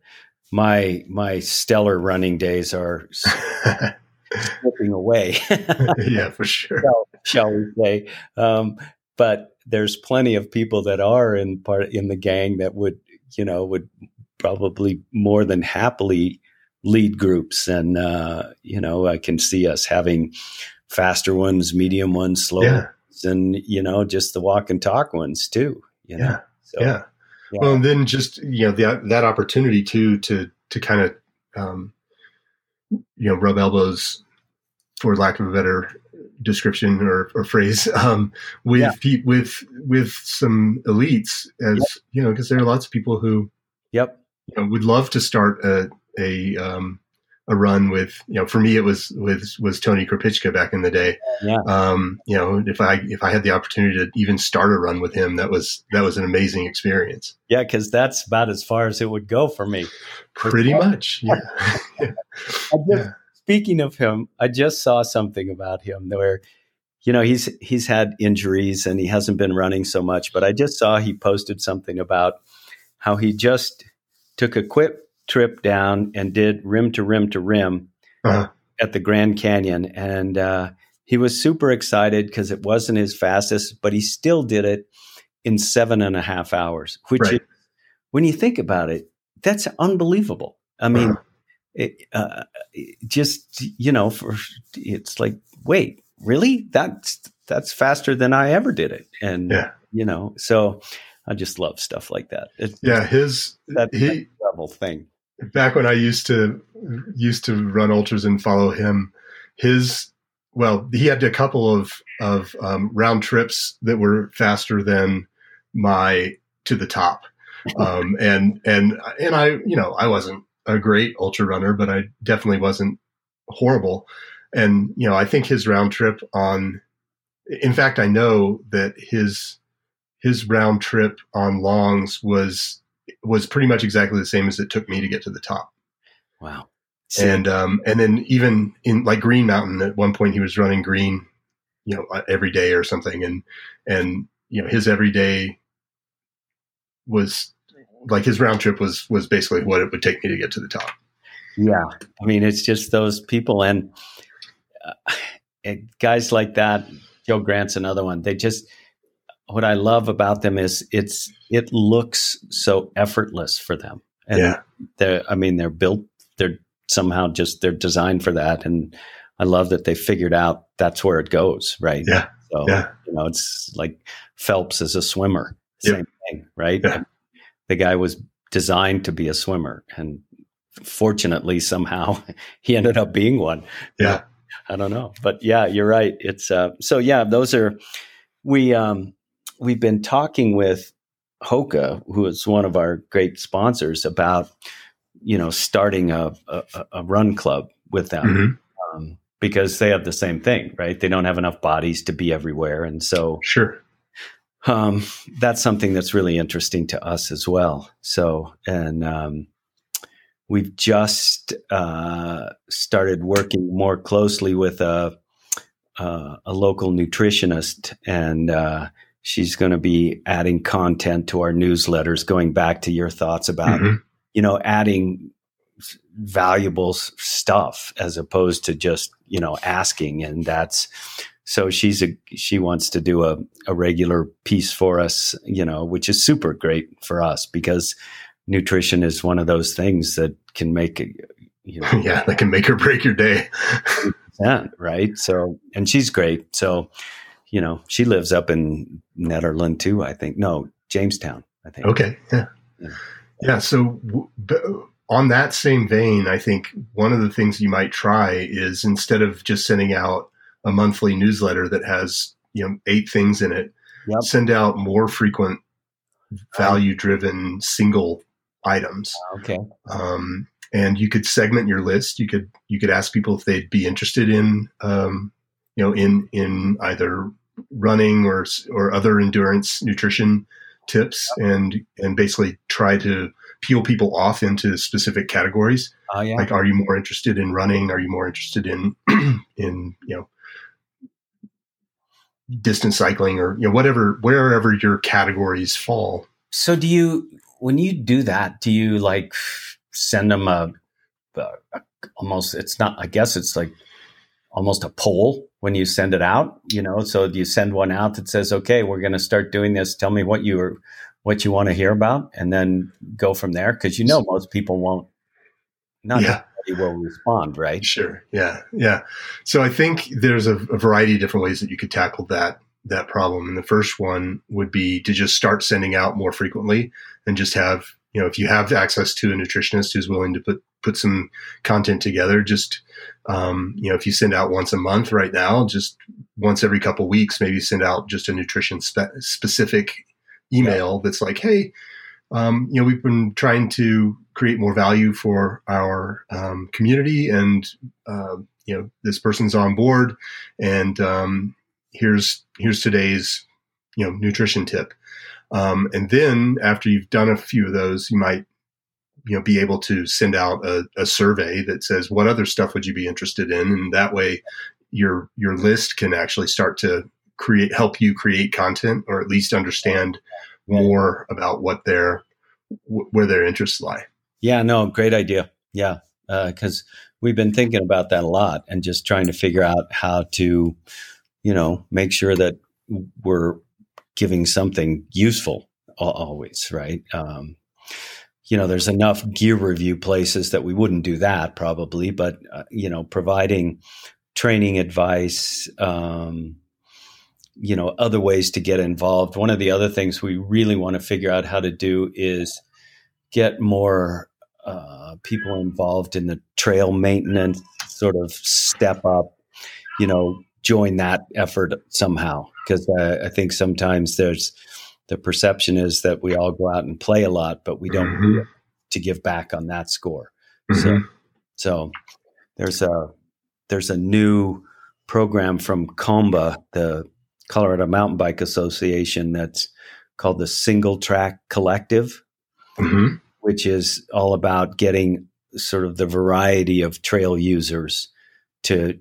my, my stellar running days are slipping away. [laughs] yeah, for sure. Shall, shall we say. Um, but there's plenty of people that are in part in the gang that would you know, would probably more than happily lead groups. And, uh, you know, I can see us having faster ones, medium ones, slow yeah. ones, and, you know, just the walk and talk ones too. You know? Yeah. So, yeah. Yeah. Well, and then just, you know, that, that opportunity too, to, to kind of, um, you know, rub elbows for lack of a better description or, or phrase [laughs] um, with yeah. with with some elites as yep. you know because there are lots of people who yep you know, would love to start a a um, a run with you know for me it was with was Tony Krupicka back in the day yeah um, you know if I if I had the opportunity to even start a run with him that was that was an amazing experience yeah because that's about as far as it would go for me pretty much yeah, [laughs] yeah. yeah speaking of him, I just saw something about him where, you know, he's he's had injuries and he hasn't been running so much. But I just saw he posted something about how he just took a quick trip down and did rim to rim to rim uh-huh. at the Grand Canyon, and uh, he was super excited because it wasn't his fastest, but he still did it in seven and a half hours, which, right. is, when you think about it, that's unbelievable. I mean. Uh-huh it, uh, just you know, for it's like, wait, really? That's that's faster than I ever did it, and yeah. you know, so I just love stuff like that. It's, yeah, his that, he, level thing. Back when I used to used to run ultras and follow him, his well, he had a couple of of um, round trips that were faster than my to the top. um, [laughs] and and and I, you know, I wasn't a great ultra runner, but I definitely wasn't horrible. And you know, I think his round trip on, in fact, I know that his his round trip on longs was was pretty much exactly the same as it took me to get to the top. Wow. See. And um, and then even in like Green Mountain, at one point he was running green, you know, uh, every day or something, and and you know his every day was like his round trip was was basically what it would take me to get to the top. Yeah, I mean it's just those people and, uh, [sighs] and guys like that. Joe Grant's another one. They just what I love about them is it's it looks so effortless for them. And yeah. they're I mean they're built they're somehow just they're designed for that and I love that they figured out that's where it goes, right? Yeah. So yeah. you know it's like Phelps is a swimmer. Yep. Same thing, right? Yeah. The guy was designed to be a swimmer and fortunately somehow [laughs] he ended up being one. Yeah. I don't know. But yeah, you're right. It's uh so yeah, those are we um we've been talking with Hoka, who is one of our great sponsors, about you know starting a a, a run club with them Mhm. um, because they have the same thing, right? They don't have enough bodies to be everywhere, and so Sure. um, that's something that's really interesting to us as well. So, and um, we've just uh, started working more closely with a uh, a local nutritionist, and uh, she's going to be adding content to our newsletters. Going back to your thoughts about Mhm. you know adding valuable stuff as opposed to just you know asking, and that's so she's a she wants to do a, a regular piece for us you know which is super great for us because nutrition is one of those things that can make you know [laughs] Yeah, that can make or break your day. [laughs] percent, right so and she's great so you know she lives up in Nederland too i think no jamestown i think Okay. Yeah. Yeah. Yeah. So, on that same vein, I think one of the things you might try is instead of just sending out a monthly newsletter that has you know eight things in it, Yep. send out more frequent, value-driven single items. okay Um, and you could segment your list. You could you could ask people if they'd be interested in um, you know in in either running or or other endurance nutrition tips, and and basically try to peel people off into specific categories. oh yeah Like, are you more interested in running? Are you more interested in [clears throat] in you know distance cycling or you know whatever wherever your categories fall? So do you when you do that, do you like send them a, a, a- almost it's not I guess it's like almost a poll when you send it out, you know, so you send one out that says, "Okay, we're going to start doing this. Tell me what you are what you want to hear about and then go from there because you know most people won't not Yeah. everybody will respond, right? Sure. Yeah. Yeah. So I think there's a, a variety of different ways that you could tackle that that problem. And the first one would be to just start sending out more frequently and just have, you know, if you have access to a nutritionist who's willing to put put some content together, just um, you know, if you send out once a month right now, just once every couple weeks, maybe send out just a nutrition spe- specific email that's like, hey, um, you know, we've been trying to create more value for our um, community, and uh, you know, this person's on board, and um, here's here's today's you know nutrition tip. Um, and then after you've done a few of those, you might you know be able to send out a, a survey that says what other stuff would you be interested in, and that way your your list can actually start to create help you create content or at least understand more about what their where their interests lie. Yeah, no, great idea. Yeah, because we've been thinking about that a lot and just trying to figure out how to, you know, make sure that we're giving something useful always, right? Um, you know, there's enough gear review places that we wouldn't do that probably, but uh, you know, providing training advice, um, you know, other ways to get involved. One of the other things we really want to figure out how to do is get more uh, people involved in the trail maintenance, sort of step up, you know, join that effort somehow. Because uh, I think sometimes there's the perception is that we all go out and play a lot, but we don't Mhm. to give back on that score. Mhm. So, so there's a there's a new program from COMBA, the Colorado Mountain Bike Association, that's called the Single Track Collective, Mhm. which is all about getting sort of the variety of trail users to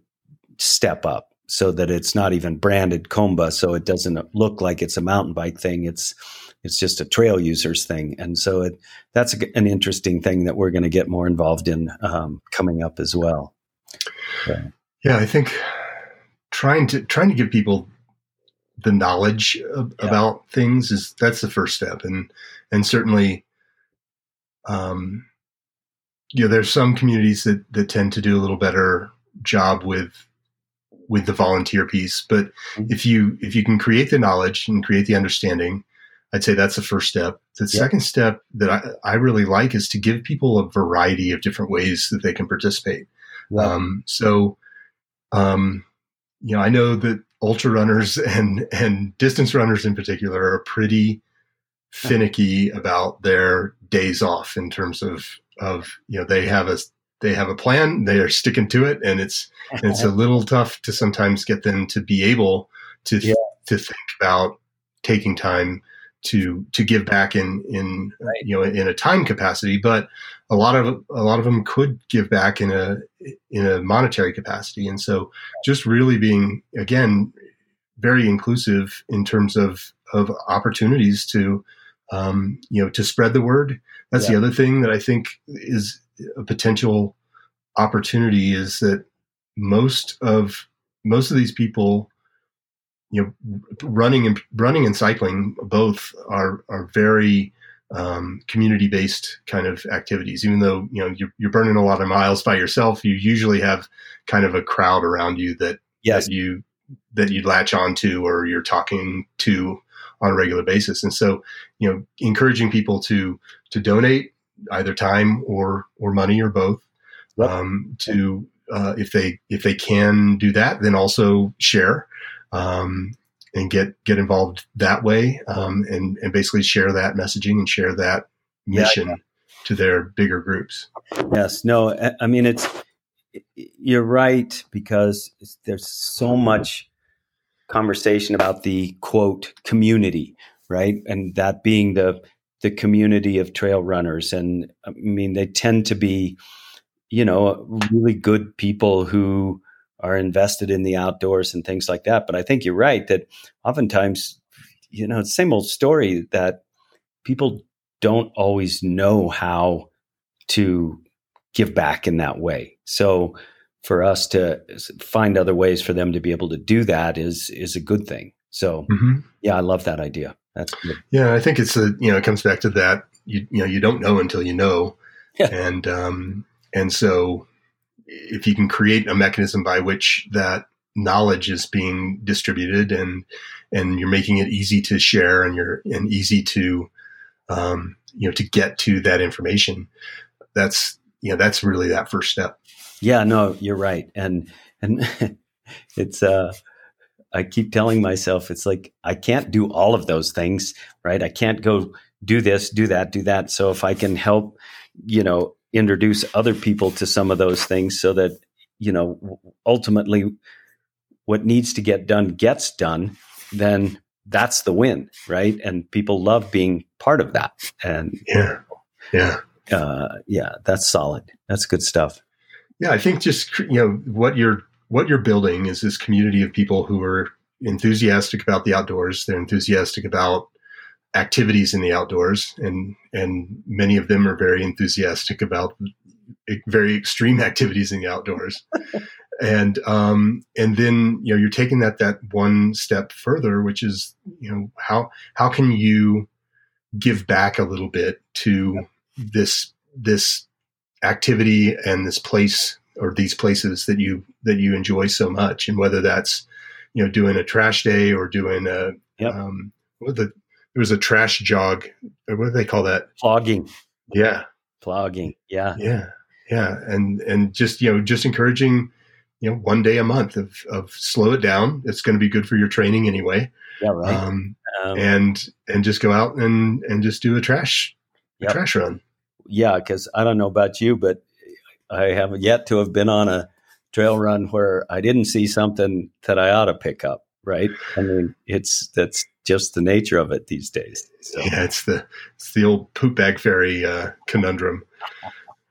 step up so that it's not even branded COMBA, so it doesn't look like it's a mountain bike thing. It's it's just a trail users thing, and so it, that's a, an interesting thing that we're going to get more involved in um, coming up as well. Yeah, I think trying to trying to give people the knowledge of, Yeah. about things is that's the first step, and and certainly, um, you know, there's some communities that that tend to do a little better job with with the volunteer piece, but Mhm. if you if you can create the knowledge and create the understanding, I'd say that's the first step. The second step that I, I really like is to give people a variety of different ways that they can participate. Um, so, um, you know, I know that ultra runners [laughs] and and distance runners in particular are pretty [laughs] finicky about their days off in terms of of you know they have a they have a plan they are sticking to it and it's and it's a [laughs] little tough to sometimes get them to be able to Yeah. to think about taking time to to give back in in Right. you know in a time capacity but a lot of a lot of them could give back in a in a monetary capacity and so just really being again very inclusive in terms of of opportunities to um, you know to spread the word that's the other thing that i think is a potential opportunity is that most of most of these people you know running and running and cycling both are are very um, community based kind of activities. Even though you know you're, you're burning a lot of miles by yourself you usually have kind of a crowd around you that yes, that you that you latch onto or you're talking to on a regular basis. And so you know encouraging people to to donate either time or or money or both Yep. um, to uh, if they if they can do that then also share um, and get get involved that way um, and and basically share that messaging and share that Yeah, mission to their bigger groups yes, no. I- I mean, it's you're right because there's so much conversation about the quote community, right? And that being the the community of trail runners, and I mean, they tend to be, you know, really good people who are invested in the outdoors and things like that. But I think you're right that oftentimes, you know, it's the same old story that people don't always know how to give back in that way. So for us to find other ways for them to be able to do that is is a good thing. So mm-hmm. yeah, I love that idea. That's good. Yeah, I think it's a you know it comes back to that you you know you don't know until you know, Yeah. and um and so if you can create a mechanism by which that knowledge is being distributed and and you're making it easy to share and you're and easy to um you know to get to that information, that's you know that's really that first step. Yeah, no, you're right. And and [laughs] it's uh I keep telling myself it's like I can't do all of those things, right? I can't go do this, do that, do that. So if I can help, you know, introduce other people to some of those things so that, you know, ultimately what needs to get done gets done, then that's the win, right? And people love being part of that. And Yeah, yeah. uh yeah, that's solid. That's good stuff. Yeah, I think just you know what you're what you're building is this community of people who are enthusiastic about the outdoors. They're enthusiastic about activities in the outdoors, and and many of them are very enthusiastic about very extreme [laughs] activities in the outdoors. [laughs] and um, and then you know you're taking that that one step further, which is you know how how can you give back a little bit to this this activity and this place or these places that you that you enjoy so much and whether that's you know doing a trash day or doing a Yep. um what the there was a trash jog what do they call that Plogging. yeah Plogging. Yeah. yeah yeah and and just you know just encouraging you know one day a month of of slow it down it's going to be good for your training anyway Yeah, right. um um, and and just go out and and just do a trash yep. a trash run. Yeah, because I don't know about you, but I have yet to have been on a trail run where I didn't see something that I ought to pick up. Right? I mean, it's that's just the nature of it these days. So. Yeah, it's the it's the old poop bag fairy uh, conundrum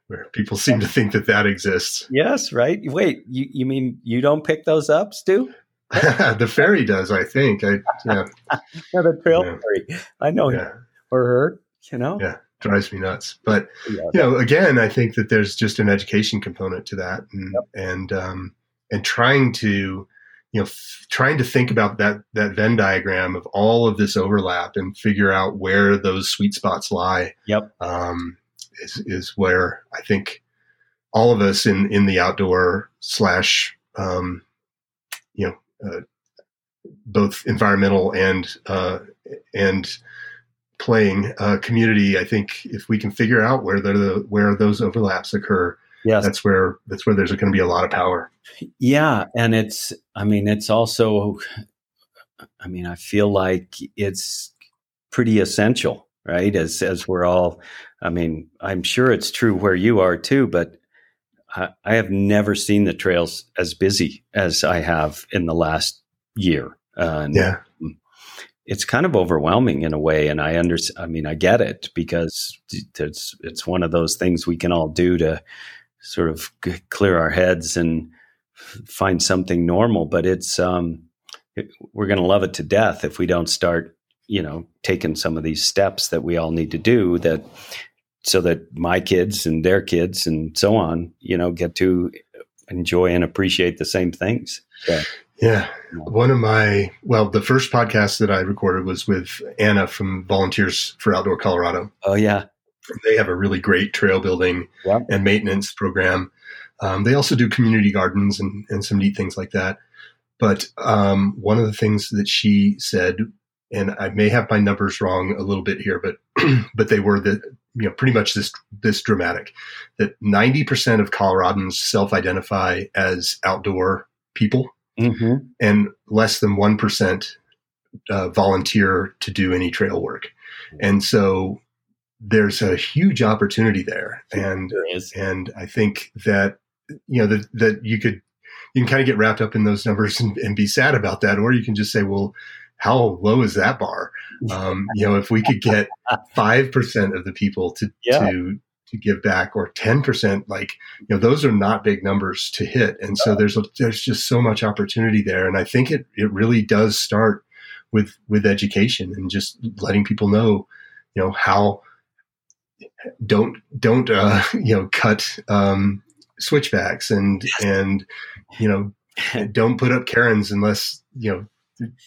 where people seem to think that that exists. Yes, right. Wait, you you mean you don't pick those up, Stu? [laughs] the fairy does, I think. I yeah. yeah [laughs] the trail yeah. fairy. I know yeah. or her. You know. Yeah, drives me nuts. But yeah. you know, again, I think that there's just an education component to that, and yep. and um, and trying to you know f- trying to think about that that venn diagram of all of this overlap and figure out where those sweet spots lie yep um, is is where i think all of us in in the outdoor slash um, you know uh, both environmental and uh, and playing uh, community i think if we can figure out where the where those overlaps occur yes. that's where that's where there's going to be a lot of power. Yeah, and it's I mean it's also I mean I feel like it's pretty essential, right? As as we're all I mean, I'm sure it's true where you are too, but I, I have never seen the trails as busy as I have in the last year. Uh, yeah it's kind of overwhelming in a way and i understand i mean i get it because it's it's one of those things we can all do to sort of clear our heads and find something normal. But it's um, it, we're going to love it to death if we don't start, you know, taking some of these steps that we all need to do that so that my kids and their kids and so on, you know, get to enjoy and appreciate the same things. Yeah. One of my, well, the first podcast that I recorded was with Anna from Volunteers for Outdoor Colorado. Oh, yeah. They have a really great trail building and maintenance program. Um, they also do community gardens and, and some neat things like that. But um, one of the things that she said, and I may have my numbers wrong a little bit here, but [clears throat] but they were the you know pretty much this this dramatic that ninety percent of Coloradans self-identify as outdoor people, mm-hmm. and less than one percent uh, volunteer to do any trail work. And so there's a huge opportunity there, and and I think that you know that that you could you can kind of get wrapped up in those numbers and, and be sad about that, or you can just say, well, how low is that bar? [laughs] Um, you know, if we could get five percent of the people to yeah. to to give back, or ten percent, like you know, those are not big numbers to hit, and so there's a, there's just so much opportunity there, and I think it it really does start with with education and just letting people know, you know, how don't don't uh, [laughs] you know cut um, switchbacks and and you know [laughs] don't put up cairns unless you know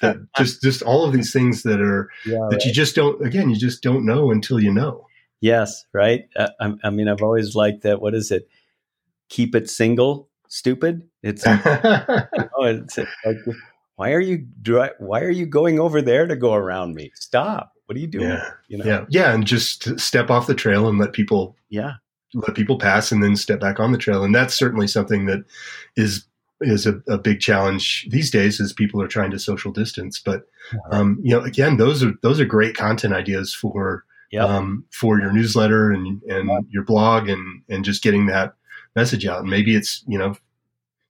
that just just all of these things that are yeah, that right. you just don't again you just don't know until you know. Yes, right. Uh, I, I, mean, I've always liked that. What is it? Keep it single, stupid. It's, you [laughs] know, it's like, why are you why are you going over there to go around me? Stop. What are you doing? Yeah. You know? Yeah. Yeah. And just step off the trail and let people, yeah, let people pass and then step back on the trail. And that's certainly something that is, is a, a big challenge these days as people are trying to social distance. But, um, you know, again, those are, those are great content ideas for, yep. um, for your newsletter and, and yep. your blog and, and just getting that message out. And maybe it's, you know,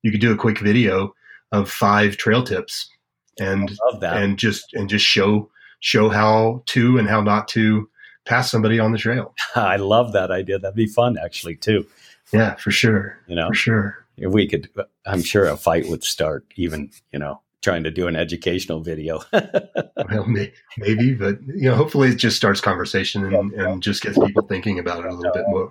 you could do a quick video of five trail tips and, and just, and just show, show how to and how not to pass somebody on the trail. [laughs] I love that idea. That'd be fun, actually, too. Yeah, for sure. You know, for sure. If we could, I'm sure a fight would start. Even you know, trying to do an educational video. [laughs] well, may, maybe, but you know, hopefully it just starts conversation and, yeah, and just gets people thinking about it a little no, bit more.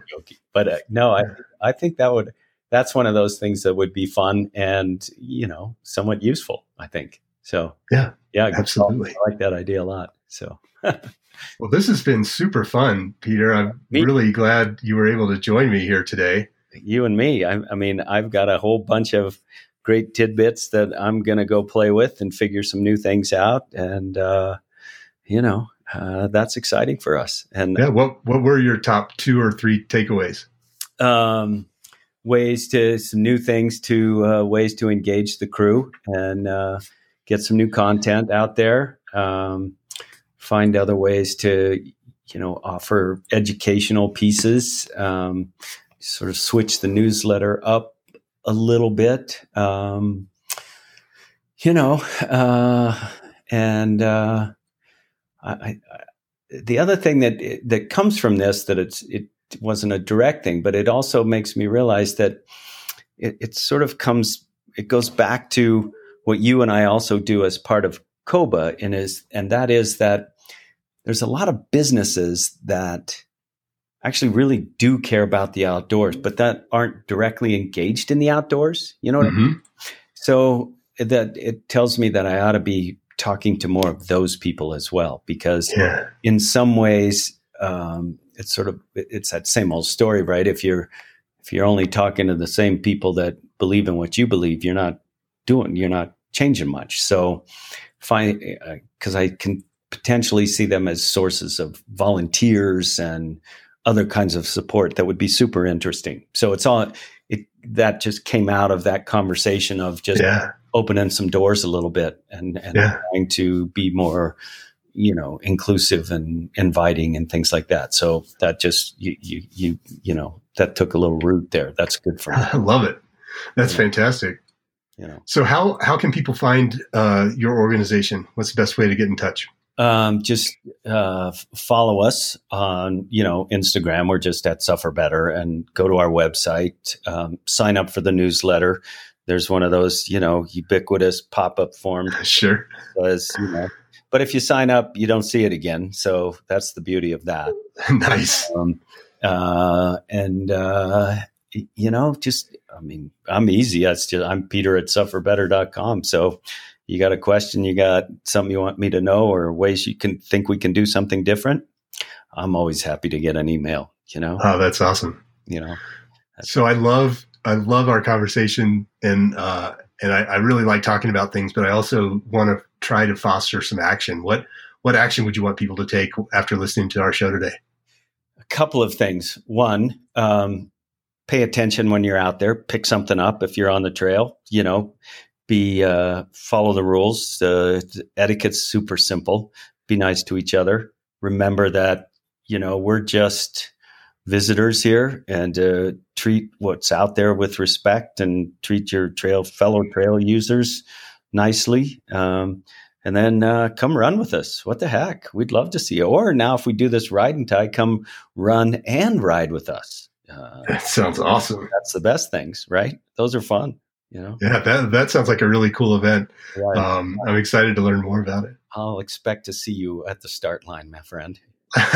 But uh, no, I I think that would that's one of those things that would be fun and you know somewhat useful. I think so. Yeah, yeah, absolutely. I like that idea a lot. So. [laughs] well, this has been super fun, Peter. I'm me? really glad you were able to join me here today. You and me. I, I mean, I've got a whole bunch of great tidbits that I'm going to go play with and figure some new things out. And, uh, you know, uh, that's exciting for us. And yeah, what, what were your top two or three takeaways? Um, ways to some new things to uh, ways to engage the crew and uh, get some new content out there. Um, find other ways to, you know, offer educational pieces. Um, sort of switch the newsletter up a little bit. Um, you know, uh, and uh, I, I, the other thing that that comes from this that it's it wasn't a direct thing, but it also makes me realize that it, it sort of comes it goes back to what you and I also do as part of COBA, and is and that is that there's a lot of businesses that actually really do care about the outdoors, but that aren't directly engaged in the outdoors. You know what mm-hmm. I mean? So that it tells me that I ought to be talking to more of those people as well, because yeah. in some ways, um, it's sort of it's that same old story, right? If you're if you're only talking to the same people that believe in what you believe, you're not doing, you're not changing much. So, find because uh, I can potentially see them as sources of volunteers and other kinds of support that would be super interesting. So it's all it that just came out of that conversation of just yeah. opening some doors a little bit and, and yeah. trying to be more, you know, inclusive and inviting and things like that. So that just you you you you know that took a little root there. That's good for me. I [laughs] love it. That's yeah. fantastic. You know. So how how can people find uh, your organization? What's the best way to get in touch? Um, just uh, follow us on you know Instagram. We're just at Suffer Better, and go to our website. Um, sign up for the newsletter. There's one of those you know ubiquitous pop up forms. [laughs] Sure. Because you know, but if you sign up, you don't see it again. So that's the beauty of that. [laughs] nice. Um, uh, and uh, you know, just I mean, I'm easy. That's just I'm Peter at sufferbetter.com. So you got a question, you got something you want me to know, or ways you can think we can do something different, I'm always happy to get an email. You know. Oh, that's awesome. You know. So I love I love our conversation, and uh, and I, I really like talking about things, but I also want to try to foster some action. What what action would you want people to take after listening to our show today? A couple of things. One, um, pay attention when you're out there. Pick something up if you're on the trail. You know, be uh, follow the rules. Uh, etiquette's super simple. Be nice to each other. Remember that you know we're just visitors here, and uh, treat what's out there with respect, and treat your trail fellow trail users nicely. Um, and then uh, come run with us. What the heck? We'd love to see you. Or now, if we do this ride and tie, come run and ride with us. Uh, that sounds awesome. That's the best things, right? Those are fun. You know? Yeah, that that sounds like a really cool event. Right. Um, I'm excited to learn more about it. I'll expect to see you at the start line, my friend. [laughs]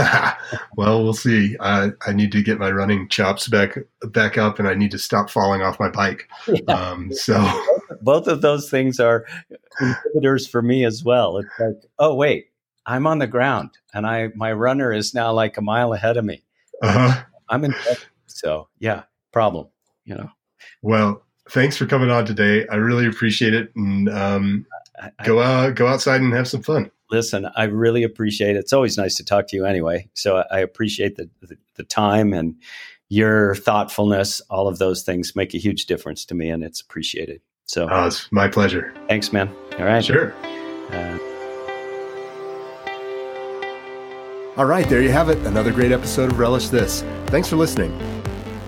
well, we'll see. I need to get my running chops back back up, and I need to stop falling off my bike. Yeah. Um, so [laughs] both of those things are inhibitors for me as well. It's like, oh wait, I'm on the ground, and I my runner is now like a mile ahead of me. Uh-huh. I'm in. So yeah, problem. You know. Well, thanks for coming on today. I really appreciate it, and um, I, I, go out, go outside and have some fun. Listen, I really appreciate it. It's always nice to talk to you anyway. So I, I appreciate the, the, the time and your thoughtfulness. All of those things make a huge difference to me, and it's appreciated. So oh, it's my pleasure. Thanks, man. All right, sure. Uh, all right, there you have it. Another great episode of Relish This. Thanks for listening.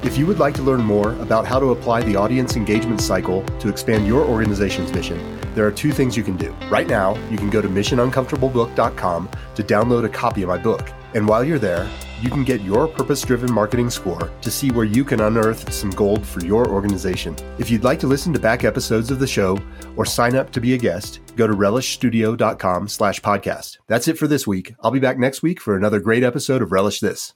If you would like to learn more about how to apply the audience engagement cycle to expand your organization's mission, there are two things you can do. Right now, you can go to missionuncomfortablebook.com to download a copy of my book. And while you're there, you can get your purpose driven marketing score to see where you can unearth some gold for your organization. If you'd like to listen to back episodes of the show or sign up to be a guest, go to relishstudio.com slash podcast. That's it for this week. I'll be back next week for another great episode of Relish This.